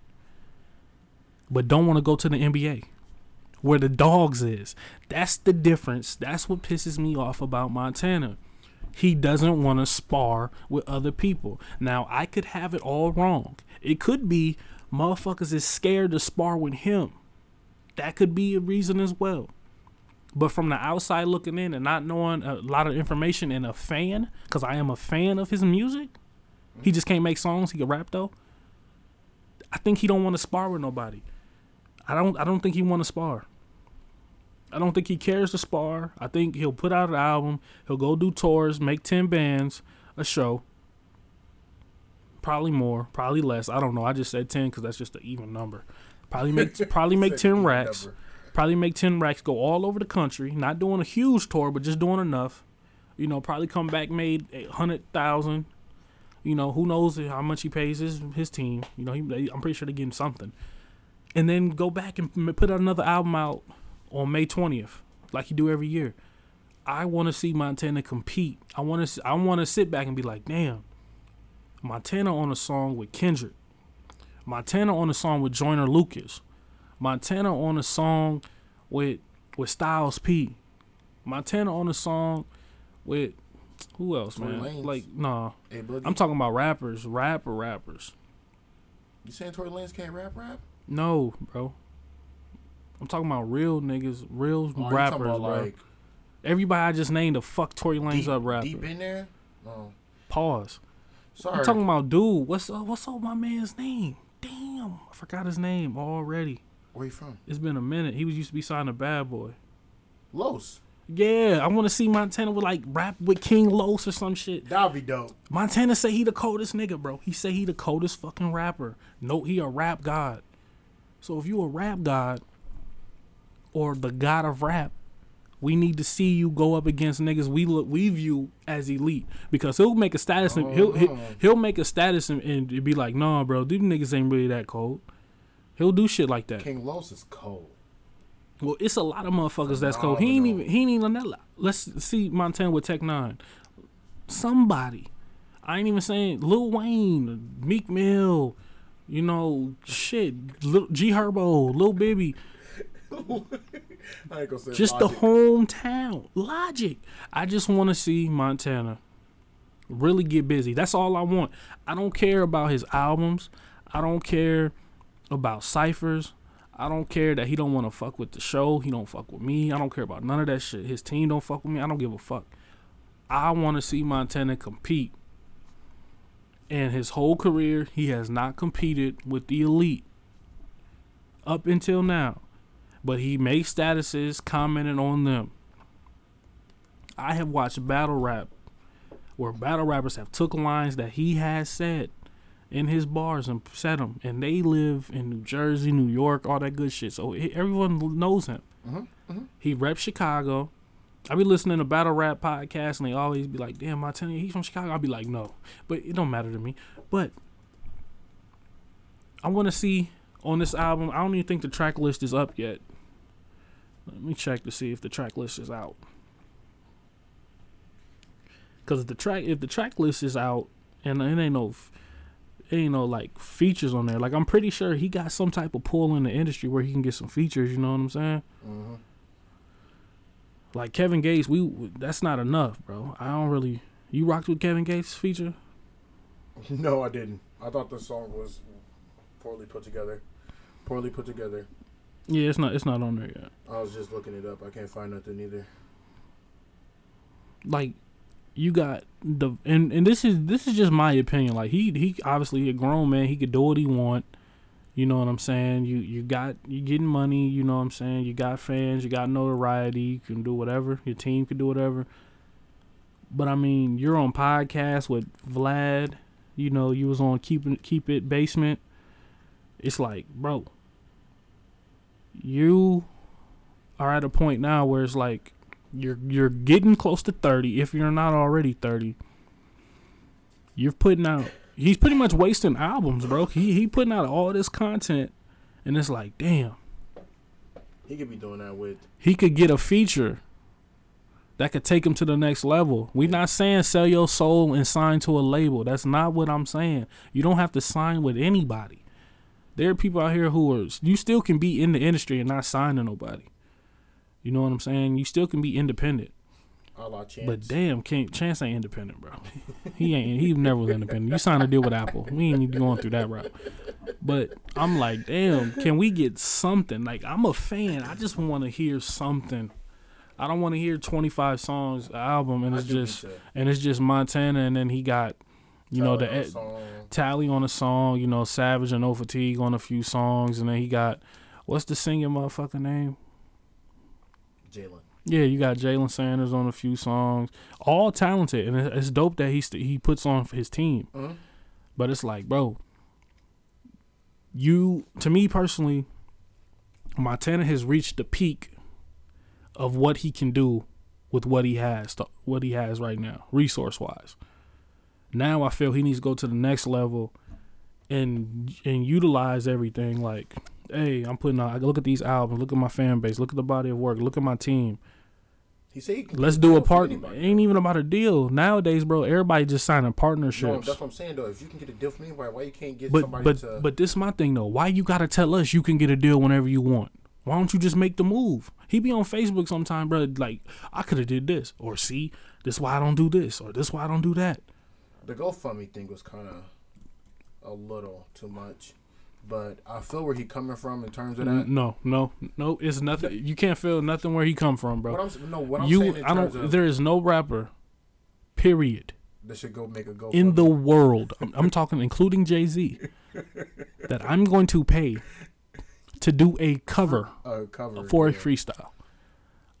But don't want to go to the NBA. Where the dogs is. That's the difference. That's what pisses me off about Montana. He doesn't want to spar with other people. Now I could have it all wrong. It could be motherfuckers is scared to spar with him. That could be a reason as well. But from the outside looking in and not knowing a lot of information and a fan, because I am a fan of his music, he just can't make songs. He can rap though. I think he don't want to spar with nobody. I don't. I don't think he want to spar. I don't think he cares to spar. I think he'll put out an album. He'll go do tours, make ten bands, a show. Probably more, probably less. I don't know. I just said ten because that's just an even number. Probably make probably make ten racks number. probably make 10 racks go all over the country not doing a huge tour but just doing enough you know probably come back made a hundred thousand you know who knows how much he pays his his team you know he, they- i'm pretty sure they're getting something and then go back and put another album out on may 20th like he do every year i want to see montana compete i want to i want to sit back and be like damn montana on a song with kendrick montana on a song with joyner lucas Montana on a song with with Styles P. Montana on a song with who else, Tory man? Lanez. Like, nah. Hey, I'm talking about rappers, rapper rappers. You saying Tory Lanez can't rap rap? No, bro. I'm talking about real niggas, real oh, talking rappers, bro. like Everybody I just named a fuck Tory Lanez deep, up rapper. deep in there? Oh, Pause. Sorry. I'm talking about dude. What's uh, what's up my man's name? Damn, I forgot his name already. Where you from? It's been a minute. He was used to be signed a Bad Boy. Los. Yeah, I want to see Montana with like rap with King Los or some shit. That'd be dope. Montana say he the coldest nigga, bro. He say he the coldest fucking rapper. No, he a rap god. So if you a rap god or the god of rap, we need to see you go up against niggas we look we view as elite because he'll make a status and he'll he'll, oh. he'll make a status and, and be like, nah, bro, these niggas ain't really that cold. He'll do shit like that. King Los is cold. Well, it's a lot of motherfuckers that's cold. He ain't even he ain't even that. Let's see Montana with Tech N9ne. Somebody, I ain't even saying Lil Wayne, Meek Mill, you know, shit, Lil, G Herbo, Lil Baby, I ain't gonna say just Logic. the hometown logic. I just want to see Montana really get busy. That's all I want. I don't care about his albums. I don't care about ciphers. I don't care that he don't want to fuck with the show. He don't fuck with me. I don't care about none of that shit. His team don't fuck with me. I don't give a fuck. I want to see Montana compete. And his whole career, he has not competed with the elite up until now. But he made statuses commenting on them. I have watched battle rap where battle rappers have took lines that he has said in his bars and said them, and they live in New Jersey, New York, all that good shit. So everyone knows him. Mm-hmm, mm-hmm. He reps Chicago. I be listening to battle rap podcasts, and they always be like, "Damn, I tell you, he's from Chicago." I'll be like, "No," but it don't matter to me. But I want to see on this album. I don't even think the track list is up yet. Let me check to see if the track list is out. Cause if the track if the track list is out and it ain't no it ain't no like features on there. Like I'm pretty sure he got some type of pull in the industry where he can get some features. You know what I'm saying? Mm-hmm. Like Kevin Gates, we that's not enough, bro. I don't really. You rocked with Kevin Gates feature? No, I didn't. I thought the song was poorly put together. Poorly put together. Yeah, it's not. It's not on there yet. I was just looking it up. I can't find nothing either. like you got the and and this is this is just my opinion. Like he he obviously a grown man. He could do what he want. You know what I'm saying? You you got you getting money. You know what I'm saying? You got fans. You got notoriety. You can do whatever. Your team can do whatever. But I mean, you're on podcast with Vlad. You know, you was on keep keep it basement. It's like, bro, you are at a point now where it's like you're you're getting close to 30 if you're not already 30 you're putting out he's pretty much wasting albums bro he he putting out all this content and it's like damn He could be doing that with. he could get a feature that could take him to the next level. we're not saying sell your soul and sign to a label. That's not what I'm saying. You don't have to sign with anybody. There are people out here who are you still can be in the industry and not sign to nobody. You know what I'm saying? You still can be independent. A la Chance. But damn, can't, Chance ain't independent, bro. He ain't. He never was independent. You signed a deal with Apple. We ain't going through that route. But I'm like, damn, can we get something? Like, I'm a fan. I just want to hear something. I don't want to hear 25 songs album and it's just and it's just Montana and then he got, you know, the song. Tally on a song. You know, Savage and No Fatigue on a few songs, and then he got what's the singing motherfucker name? Jalen. Yeah, you got Jalen Sanders on a few songs, all talented, and it's dope that he st- he puts on for his team. Mhm. But it's like, bro, you to me personally, Montana has reached the peak of what he can do with what he has, to, what he has right now, resource wise. Now I feel he needs to go to the next level and and utilize everything. Like, hey, I'm putting out. I look at these albums, look at my fan base, look at the body of work, look at my team. He said he can Let's do a deal from part. Ain't even about a deal nowadays, bro. Everybody just signing No, partnerships. that's what I'm saying though. If you can get a deal from anybody, why you can't get but somebody but to? but this is my thing though. Why you gotta tell us you can get a deal whenever you want? Why don't you just make the move? He be on Facebook sometime, bro. Like I could have did this, or see, this why I don't do this, or this why I don't do that. The GoFundMe thing was kind of a little too much, but I feel where he coming from in terms of that. No, no, no. It's nothing. You can't feel nothing where he come from, bro. What I'm no, what I'm you, saying in I don't. of There is no rapper, period, that should go make a GoFundMe. in the world. I'm, I'm talking, including Jay Z, that I'm going to pay to do a cover uh, cover for a freestyle.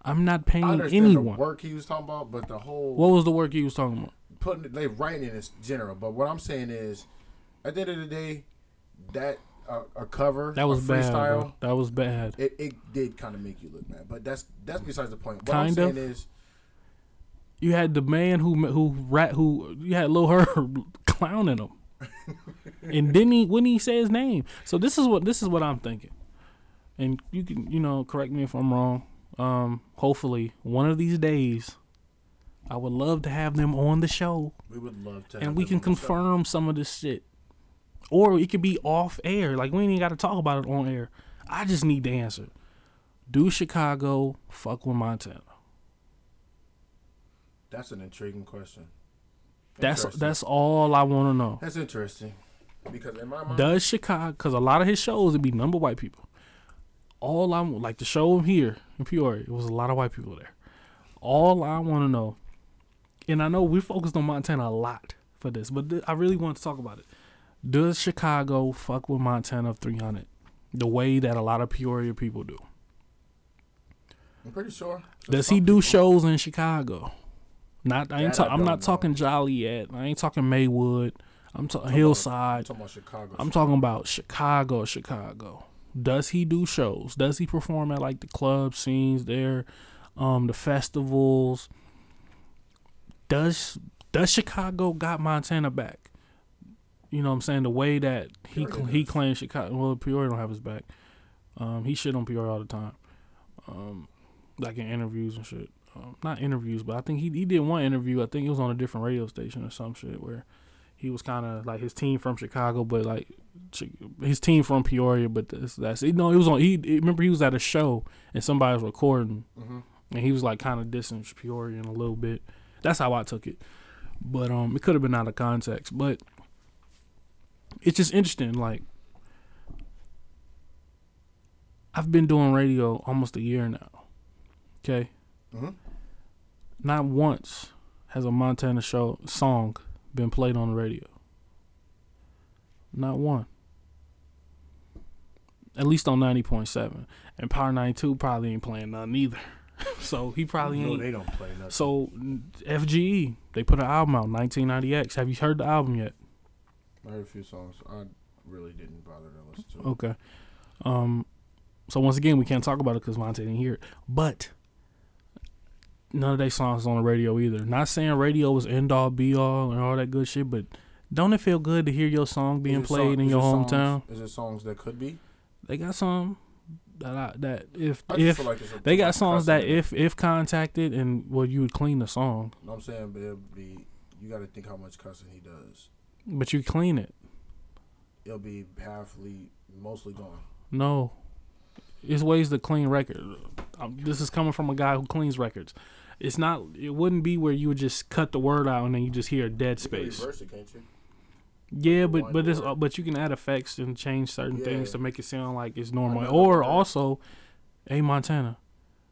I'm not paying anyone. the work he was talking about, but the whole What was the work he was talking about? Putting it, they writing it is general. But what I'm saying is, at the end of the day, that uh, a cover That was bad. freestyle. Bro. That was bad. It, it did kind of make you look mad, but that's that's besides the point. What Kind I'm of. saying is, You had the man who who rat who you had Lil Herb clowning him, and didn't he when he say his name? So this is what this is what I'm thinking, and you can you know correct me if I'm wrong. Um, hopefully one of these days, I would love to have them on the show, we would love to, and have we them can on the show. confirm some of this shit, or it could be off air. Like we ain't even got to talk about it on air. I just need the answer. Do Chicago fuck with Montana? That's an intriguing question. That's that's all I want to know. that's interesting because in my mind, Does Chicago? Because a lot of his shows would be number white people. All I'm like the show here in Peoria, it was a lot of white people there. All I want to know, and I know we focused on Montana a lot for this, but th- I really want to talk about it. Does Chicago fuck with Montana 300 the way that a lot of Peoria people do? I'm pretty sure. Does he do people- shows in Chicago? Not I ain't. Ta- I I'm not know. talking Joliet. I ain't talking Maywood. I'm talking I'm talking Hillside. I'm talking about Chicago. I'm talking about Chicago, Chicago. Does he do shows? Does he perform at like the club scenes there, um, the festivals? Does does Chicago got Montana back? You know what I'm saying? The way that he cl- he claims Chicago well Peoria don't have his back. Um, he shit on Peoria all the time. Um, like in interviews and shit. Um, not interviews, but I think he he did one interview. I think it was on a different radio station or some shit where he was kind of like his team from Chicago, but like his team from Peoria. But this, that's you know it was on. He remember he was at a show and somebody was recording, Mhm. and he was like kind of dissing Peoria in a little bit. That's how I took it, but um, it could have been out of context. But it's just interesting. Like I've been doing radio almost a year now. Okay, Mhm. not once has a Montana show song been played on the radio. Not one. At least on ninety point seven, and Power ninety two probably ain't playing none either. so he probably No, ain't. they don't play nothing. So FGE they put an album out, 1990X. Have you heard the album yet? I heard a few songs. I really didn't bother to listen to. it. Okay. Um. So once again, we can't talk about it because Monte didn't hear it. But none of their songs on the radio either. Not saying radio was end all be all and all that good shit, but don't it feel good to hear your song being played song- in your it songs- hometown? Is it songs that could be? They got some that I, that if if like they got songs that if if contacted and well you would clean the song, No, I'm saying, but it'll be. You got to think how much cussing he does. but you clean it. It'll be halfly, mostly gone. No, it's ways to clean record. Um, this is coming from a guy who cleans records. It's not. It wouldn't be where you would just cut the word out and then you just hear a dead You space. reverse it, can't you? Yeah, but but this it's but you can add effects and change certain things to make it sound like it's normal. Or also, hey Montana,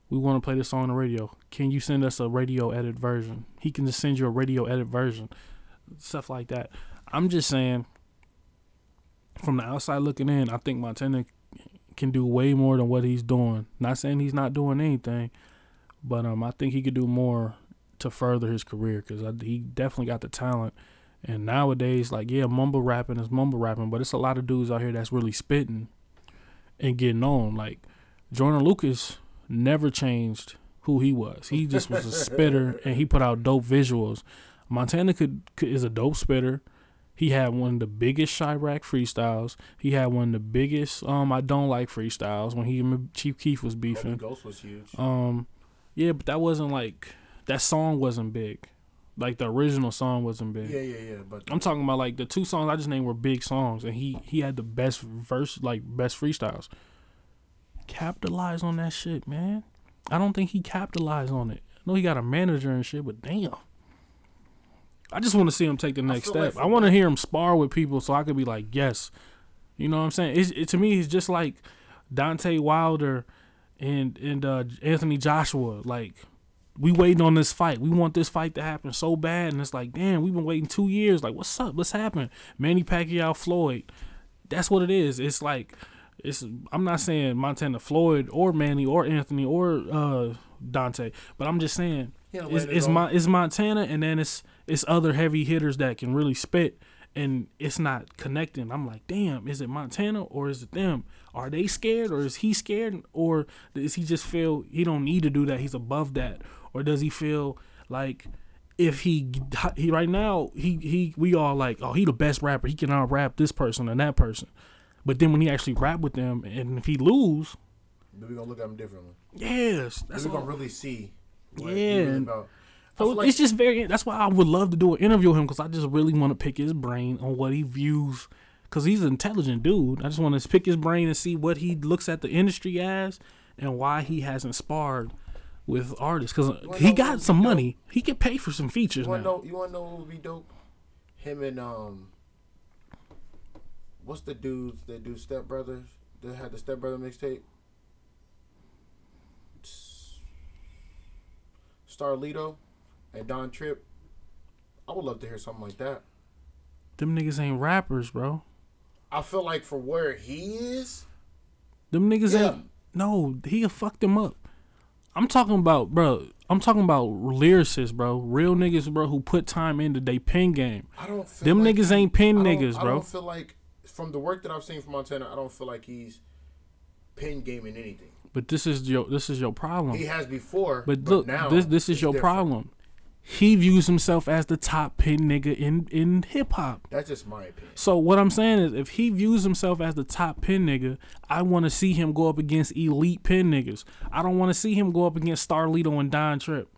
we want to play this song on the radio. Can you send us a radio edit version? He can just send you a radio edit version, stuff like that. I'm just saying, from the outside looking in, I think Montana can do way more than what he's doing. Not saying he's not doing anything, but um, I think he could do more to further his career because he definitely got the talent. And nowadays, like yeah, mumble rapping is mumble rapping, but it's a lot of dudes out here that's really spitting and getting on. Like Joyner Lucas never changed who he was. He just was a spitter, and he put out dope visuals. Montana could, could is a dope spitter. He had one of the biggest Chiraq freestyles. He had one of the biggest um I don't like freestyles when he and Chief Keef was beefing. Ghost was huge. Um, Yeah, but that wasn't like that song wasn't big. Like the original song wasn't big. Yeah, yeah, yeah. But I'm talking about like the two songs I just named were big songs, and he he had the best verse, like best freestyles. Capitalize on that shit, man. I don't think he capitalized on it. I know he got a manager and shit, but damn. I just want to see him take the next like step. for I want to hear him spar with people so I could be like, yes. You know what I'm saying? It's, it, to me, he's just like Deontay Wilder and and uh, Anthony Joshua. Like we waiting on this fight. We want this fight to happen so bad, and it's like, damn, we've been waiting two years. Like, what's up? What's happening? Manny Pacquiao, Floyd. That's what it is. It's like, it's. I'm not saying Montana Floyd or Manny or Anthony or uh, Deontay, but I'm just saying it's it's. Mon- it's Montana, and then it's it's other heavy hitters that can really spit. And it's not connecting. I'm like, damn, is it Montana or is it them? Are they scared or is he scared or does he just feel he don't need to do that? He's above that, or does he feel like if he he right now he he we all like oh he the best rapper he can out rap this person and that person, but then when he actually rap with them and if he lose, then we gonna look at him differently. yes, Then that's we gonna really see. What Yeah, He really about. So like it's just very. That's why I would love to do an interview with him because I just really want to pick his brain on what he views. Because he's an intelligent dude. I just want to pick his brain and see what he looks at the industry as and why he hasn't sparred with artists. Because he got some be dope? money. He can pay for some features You wanna now. know? You wanna know what would be dope? Him and um, what's the dudes that do Step Brothers? That had the Step Brother mixtape. Starlito and Don Trip. I would love to hear something like that. Them niggas ain't rappers, bro. I feel like for where he is, Them niggas Yeah. ain't. No, he'll fuck them up. I'm talking about, bro. I'm talking about lyricists, bro. Real niggas, bro, who put time into their pen game. I don't feel Them like niggas he- ain't pen niggas, I bro. I don't feel like from the work that I've seen from Montana, I don't feel like he's pen gaming anything. But this is your this is your problem. He has before, But, but, look, now this this is your different. problem. He views himself as the top pin nigga in in hip hop. That's just my opinion. So what I'm saying is, if he views himself as the top pin nigga, I want to see him go up against elite pin niggas. I don't want to see him go up against Starlito and Don Trip.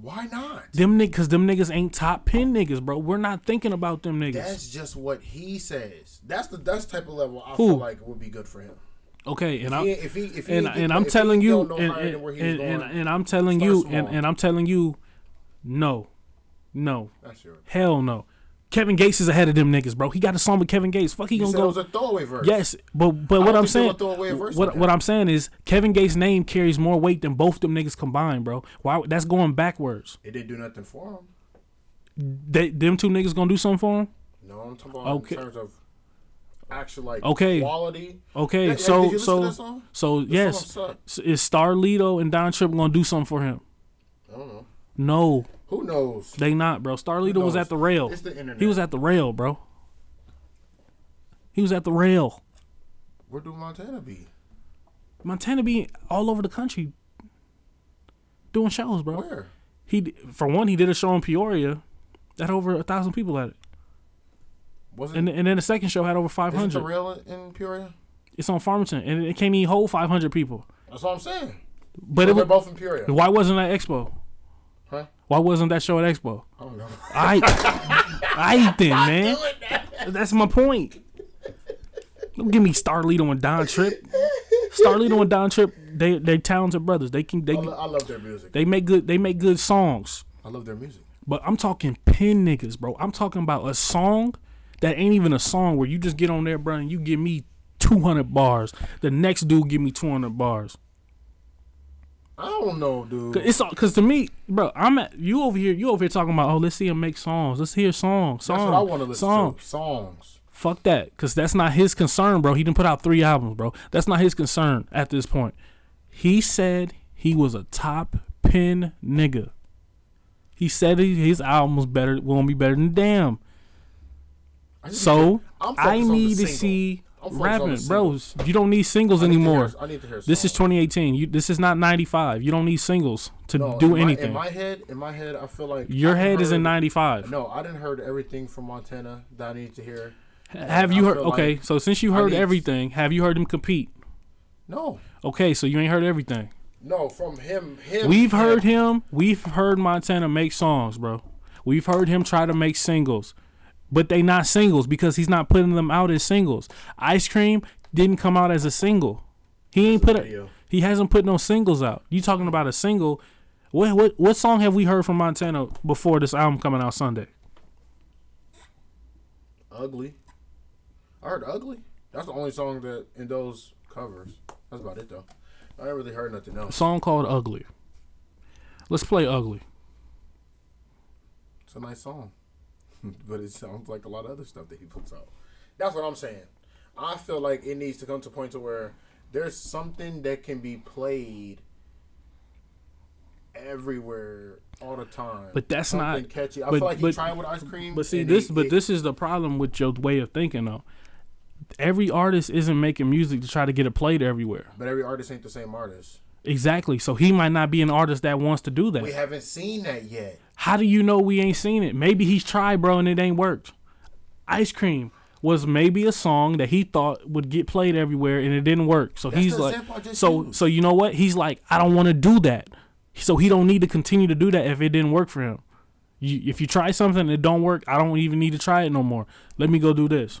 Why not? Them niggas, cause them niggas ain't top pin niggas, bro. We're not thinking about them niggas. That's just what he says. That's the that's the type of level I Who? feel like would be good for him. okay, and If I he, if he, if he and and I'm telling you, and and, and, and, and I'm telling you, and, and I'm telling you, no, no, that's your. hell no. Kevin Gates is ahead of them niggas, bro. He got a song with Kevin Gates. Fuck, he He gonna go. it was a throwaway verse. Yes, but but what I'm saying, would throw away a verse what what. I'm saying is Kevin Gates' name carries more weight than both them niggas combined, bro. Why? That's going backwards. It didn't do nothing for him. They them two niggas gonna do something for him. No, I'm talking about Okay. in terms of actual like Okay. quality. Okay, yeah, so did you listen to so that song? so The yes, song sucked. S- is Starlito and Don Trip gonna do something for him? I don't know. No, Who knows? they not, bro. Starlito was at the rail. It's the internet. He was at the rail, bro. He was at the rail. Where do Montana be? Montana be all over the country doing shows, bro. Where? He for one, he did a show in Peoria that had over a thousand people at it, Was it? and and then the second show had over five hundred. the rail in, Peoria? It's on Farmington, and it can't even hold five hundred people. That's what I'm saying. But So it was, both in Peoria. why wasn't that Expo? Why wasn't that show at Expo? I don't know. I, I then, man. That's my point. Don't give me Starlito and Don Trip. Starlito and Don Trip, they they talented brothers. They can they I, lo- I love their music. they make good they make good songs. I love their music. But I'm talking pin niggas, bro. I'm talking about a song that ain't even a song where you just get on there, bro, and you give me 200 bars. The next dude give me 200 bars. I don't know, dude. Cause it's cause to me, bro, I'm at you over here. You over here talking about oh, let's see him make songs. Let's hear songs. Song, That's what I want to listen song. to. Songs. Fuck that, cause that's not his concern, bro. He didn't put out three albums, bro. That's not his concern at this point. He said he was a top pin nigga. He said he, his album was better, won't be better than Damn. I So I focused on the need to see I'm focused on rapping, bros. You don't need singles I need to hear- anymore. I need to hear. This is 2018. You this is not 95. You don't need singles to No, do in my- anything. in my head, in my head, I feel like Your I head is in 95. No, I didn't heard everything from Montana that I need to hear. Have you heard? Okay, like so since you heard everything, have you heard him compete? No, Okay, so you ain't heard everything. No, from him. Him. We've heard him. We've heard Montana make songs, bro. We've heard him try to make singles, but they not singles because he's not putting them out as singles. Ice Cream didn't come out as a single. He ain't put a, he hasn't put no singles out. You talking about a single? What what what song have we heard from Montana before this album coming out Sunday? Ugly. I heard ugly. That's the only song that in those covers. That's about it though. I ain't really heard nothing A else. song called Ugly. Let's play Ugly. It's a nice song, but it sounds like a lot of other stuff that he puts out. That's what I'm saying. I feel like it needs to come to a point to where there's something that can be played everywhere all the time. But that's Something not- catchy. I but- feel like but- he tried with ice cream. But see this he- but he- this is the problem with your way of thinking though. Every artist isn't making music to try to get it played everywhere. But every artist ain't the same artist. Exactly. So he might not be an artist that wants to do that. We haven't seen that yet. How do you know we ain't seen it? Maybe he's tried, bro, and it ain't worked. Ice Cream was maybe a song that he thought would get played everywhere and it didn't work. So That's he's like I so used. so you know what? He's like I don't want to do that. So he don't need to continue to do that if it didn't work for him. You, if you try something and it don't work, I don't even need to try it no more. Let me go do this.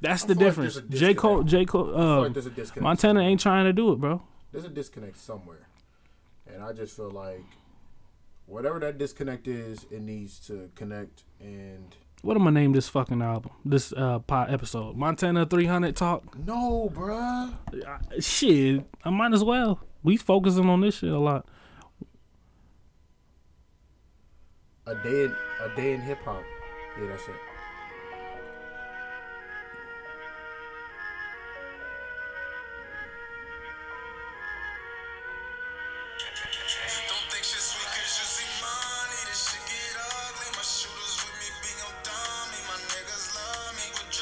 That's the feel like difference. a J Cole. J Cole, uh, like there's a disconnect. Montana ain't trying to do it, bro. There's a disconnect somewhere, and I just feel like whatever that disconnect is, it needs to connect. And What am I name this fucking album? This uh pod episode, Montana 300 talk. no, bruh. Uh, shit, I might as well. We focusing on this shit a lot. A day in a day in hip hop. Yeah, that's it.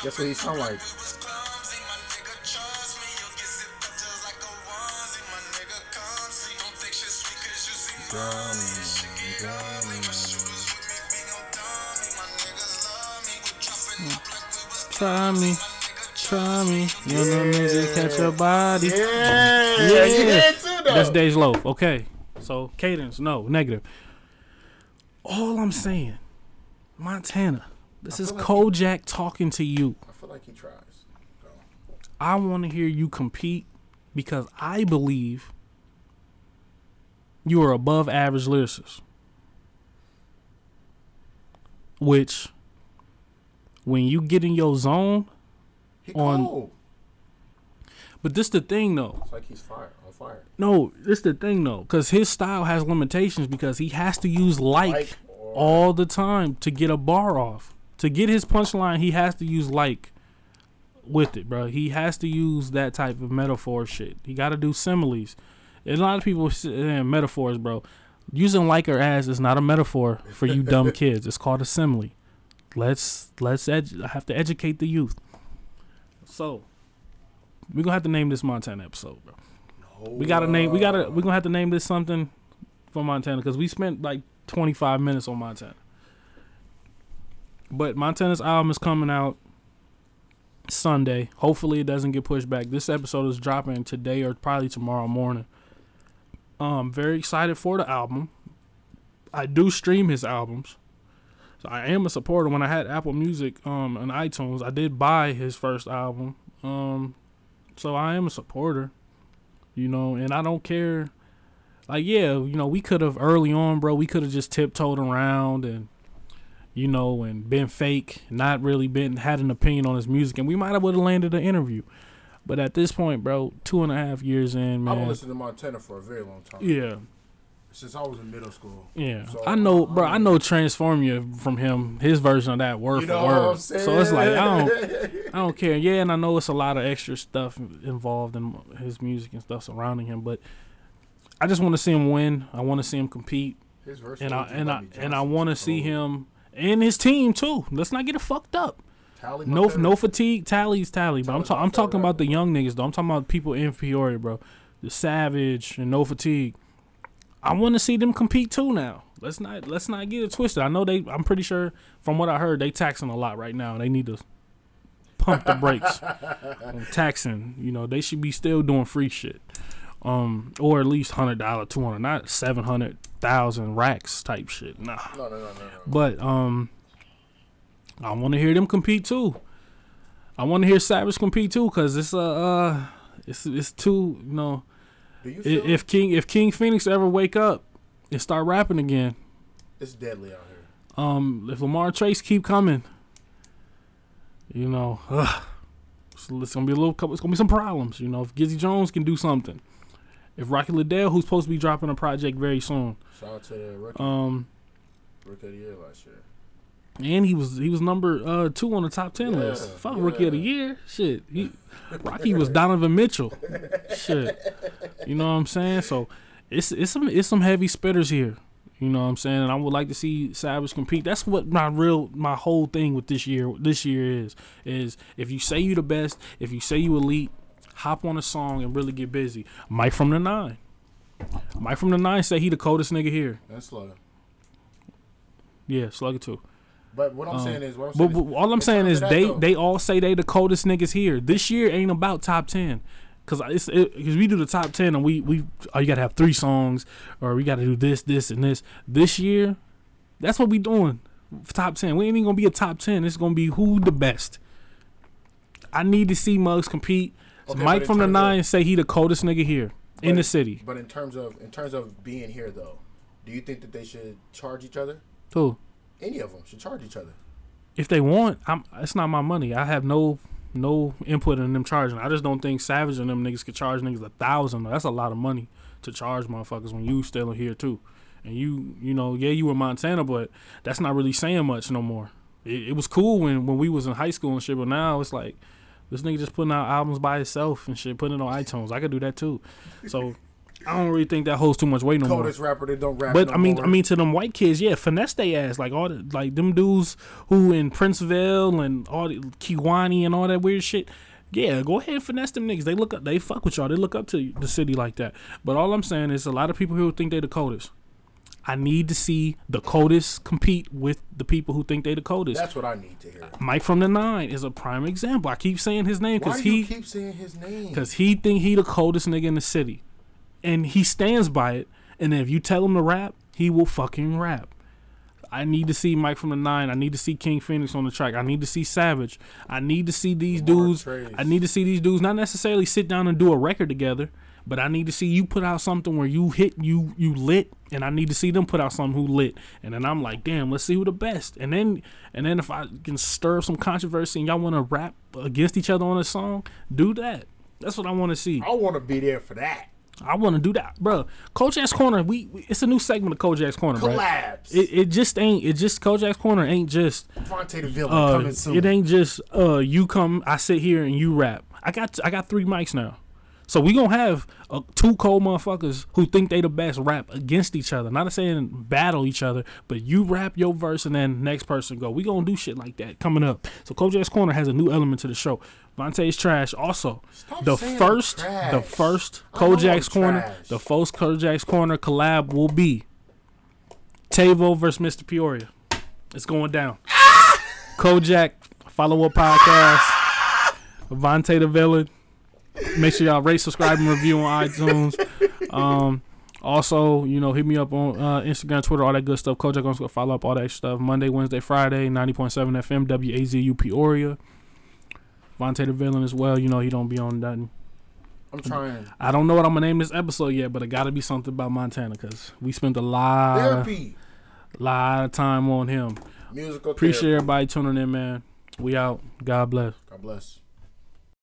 Me. We're dropping up like Try me, try me. You know nigga catch your body. Yeah, Yeah. yeah. too. That's Dej Loaf. Okay. So cadence, no, negative. All I'm saying, Montana. This is like Kojak talking to you. I feel like he tries. So, I want to hear you compete because I believe you are above average lyricist. Which, when you get in your zone, he On- cold. but this the thing though. It's like he's fire on fire. No, this the thing though, because his style has limitations because he has to use like, Like all the time to get a bar off. To get his punchline, he has to use like with it, bro. He has to use that type of metaphor shit. He got to do similes. And a lot of people say eh, metaphors, bro. Using like or as is not a metaphor for you dumb kids. It's called a simile. Let's let's edu- I have to educate the youth. So we're gonna have to name this Montana episode, bro. We gotta name. We gotta. We're gonna have to name this something for Montana because we spent like 25 minutes on Montana. But Montana's album is coming out Sunday. Hopefully, it doesn't get pushed back. This episode is dropping today or probably tomorrow morning. Um, very excited for the album. I do stream his albums. So I am a supporter. When I had Apple Music um and iTunes, I did buy his first album. Um, so I am a supporter you know, and I don't care. Like, yeah, you know, we could have early on, bro. We could have just tiptoed around and, you know, and been fake, not really been had an opinion on his music, and we might have would have landed an interview. But at this point, bro, two and a half years in, man. I've been listening to Montana for a very long time. yeah, Since I was in middle school. yeah. So, I know, um, bro. I know Transformia from him, his version of that word You for know what I'm word. saying? So it's like I don't. I don't care. Yeah, and I know it's a lot of extra stuff involved in his music and stuff surrounding him, but I just want to see him win. I want to see him compete, His verse and I with and I and I want to see him and his team too. Let's not get it fucked up. Tally No, no fatigue. Tally's tally, but I'm ta- I'm talking about the young niggas though. I'm talking about people in Peoria, bro. The Savage and No Fatigue. I want to see them compete too now. Let's not let's not get it twisted. I know they. I'm pretty sure from what I heard they taxing a lot right now. They need to pump the brakes on taxing. You know they should be still doing free shit. Um, or at least hundred dollar, two hundred, not seven hundred thousand racks type shit. Nah. No, no, no, no, no. But um, I want to hear them compete too. I want to hear Savage compete too, cause it's uh, uh it's it's too you know you if King if King Phoenix ever wake up and start rapping again, it's deadly out here? um, if Lamar Chase keep coming, you know, it's, it's gonna be a little couple. It's gonna be some problems. You know, if Gizzy Jones can do something, if Rocky Liddell, who's supposed to be dropping a project very soon, Shout out to the rookie, um, rookie of the year last year. and he was he was number uh two on the top ten Yeah, list. Fuck rookie of the year, shit. He, Rocky was Donovan Mitchell, shit. You know what I'm saying? So it's it's some it's some heavy spitters here. You know what I'm saying? And I would like to see Savage compete. That's what my real my whole thing with this year this year is is if you say you the best, if you say you elite, hop on a song and really get busy. Mike from the Nine. Mike from the Nine say he the coldest nigga here. That's slow. Yeah, Slugger too. But what I'm Um, saying is, what I'm saying but is, all I'm saying is they though, they all say they the coldest niggas here. This year ain't about top ten. Cause it's because we do the top ten and we we oh you gotta have three songs or we gotta do this this and this. This year, that's what we doing. Top ten. We ain't even gonna be a top ten. It's gonna be who the best. I need to see mugs compete. Okay, but Mike from the terms of- nine say he the coldest nigga here in the city. But in terms of in terms of being here though, do you think that they should charge each other? Who? Any of them should charge each other. if they want, I'm. It's not my money. I have no no input in them charging. I just don't think Savage and them niggas could charge niggas a thousand. That's a lot of money to charge motherfuckers when you still here too. And you, you know, yeah, you were Montana, but that's not really saying much no more. It, it was cool when when we was in high school and shit, but now it's like this nigga just putting out albums by himself and shit, putting it on iTunes. I could do that too. So I don't really think that holds too much weight no more. Coldest rapper that don't rap. But no I mean, more. I mean, to them white kids, yeah, finesse they ass like all the like them dudes who in Princeville and all the Kewanee and all that weird shit. Yeah, go ahead and finesse them niggas. They look up, they fuck with y'all. They look up to the city like that. But all I'm saying is, a lot of people who think they the coldest. I need to see the coldest compete with the people who think they the coldest. that's what I need to hear. Mike from the Nine is a prime example. I keep saying his name because he keep saying his name? Cause he think he the coldest nigga in the city, and he stands by it. And if you tell him to rap, he will fucking rap. I need to see Mike from the Nine. I need to see King Phoenix on the track. I need to see Savage. I need to see these dudes. Trace. I need to see these dudes not necessarily sit down and do a record together, but I need to see you put out something where you hit you you lit, and I need to see them put out something who lit. And then I'm like, damn, let's see who the best. And then and then if I can stir up some controversy and y'all want to rap against each other on a song, do that. That's what I want to see. I want to be there for that. I want to do that, bro. Kojak's Corner. We, we it's a new segment of Kojak's Corner, bro. Collabs. It, it just ain't. It just Kojak's Corner ain't just. Vontae the villain Uh, coming soon. it ain't just. Uh, you come. I sit here and you rap. I got. I got three mics now. So we gonna have uh, two cold motherfuckers who think they the best rap against each other. Not saying battle each other, but you rap your verse and then next person go. We gonna do shit like that coming up. So Kojak's Corner has a new element to the show. Vontae's trash. Also, Stop the first, the first I know I'm Kojak's Corner, trash. the first Kojak's Corner collab will be Tavo versus Mr. Peoria. It's going down. Kojak follow up podcast. Vontae the villain. Make sure y'all rate, subscribe, and review on iTunes. Um, also, you know, hit me up on uh, Instagram, Twitter, all that good stuff. Kojak gonna go follow up all that stuff. Monday, Wednesday, Friday, ninety point seven FM, WAZU Peoria. Vontae the villain as well. You know, he don't be on nothing. I'm trying. I don't know what I'm gonna name this episode yet, but it got to be something about Montana because we spent a lot, Therapy. lot of time on him. Musical Appreciate therapy. everybody tuning in, man. We out. God bless. God bless.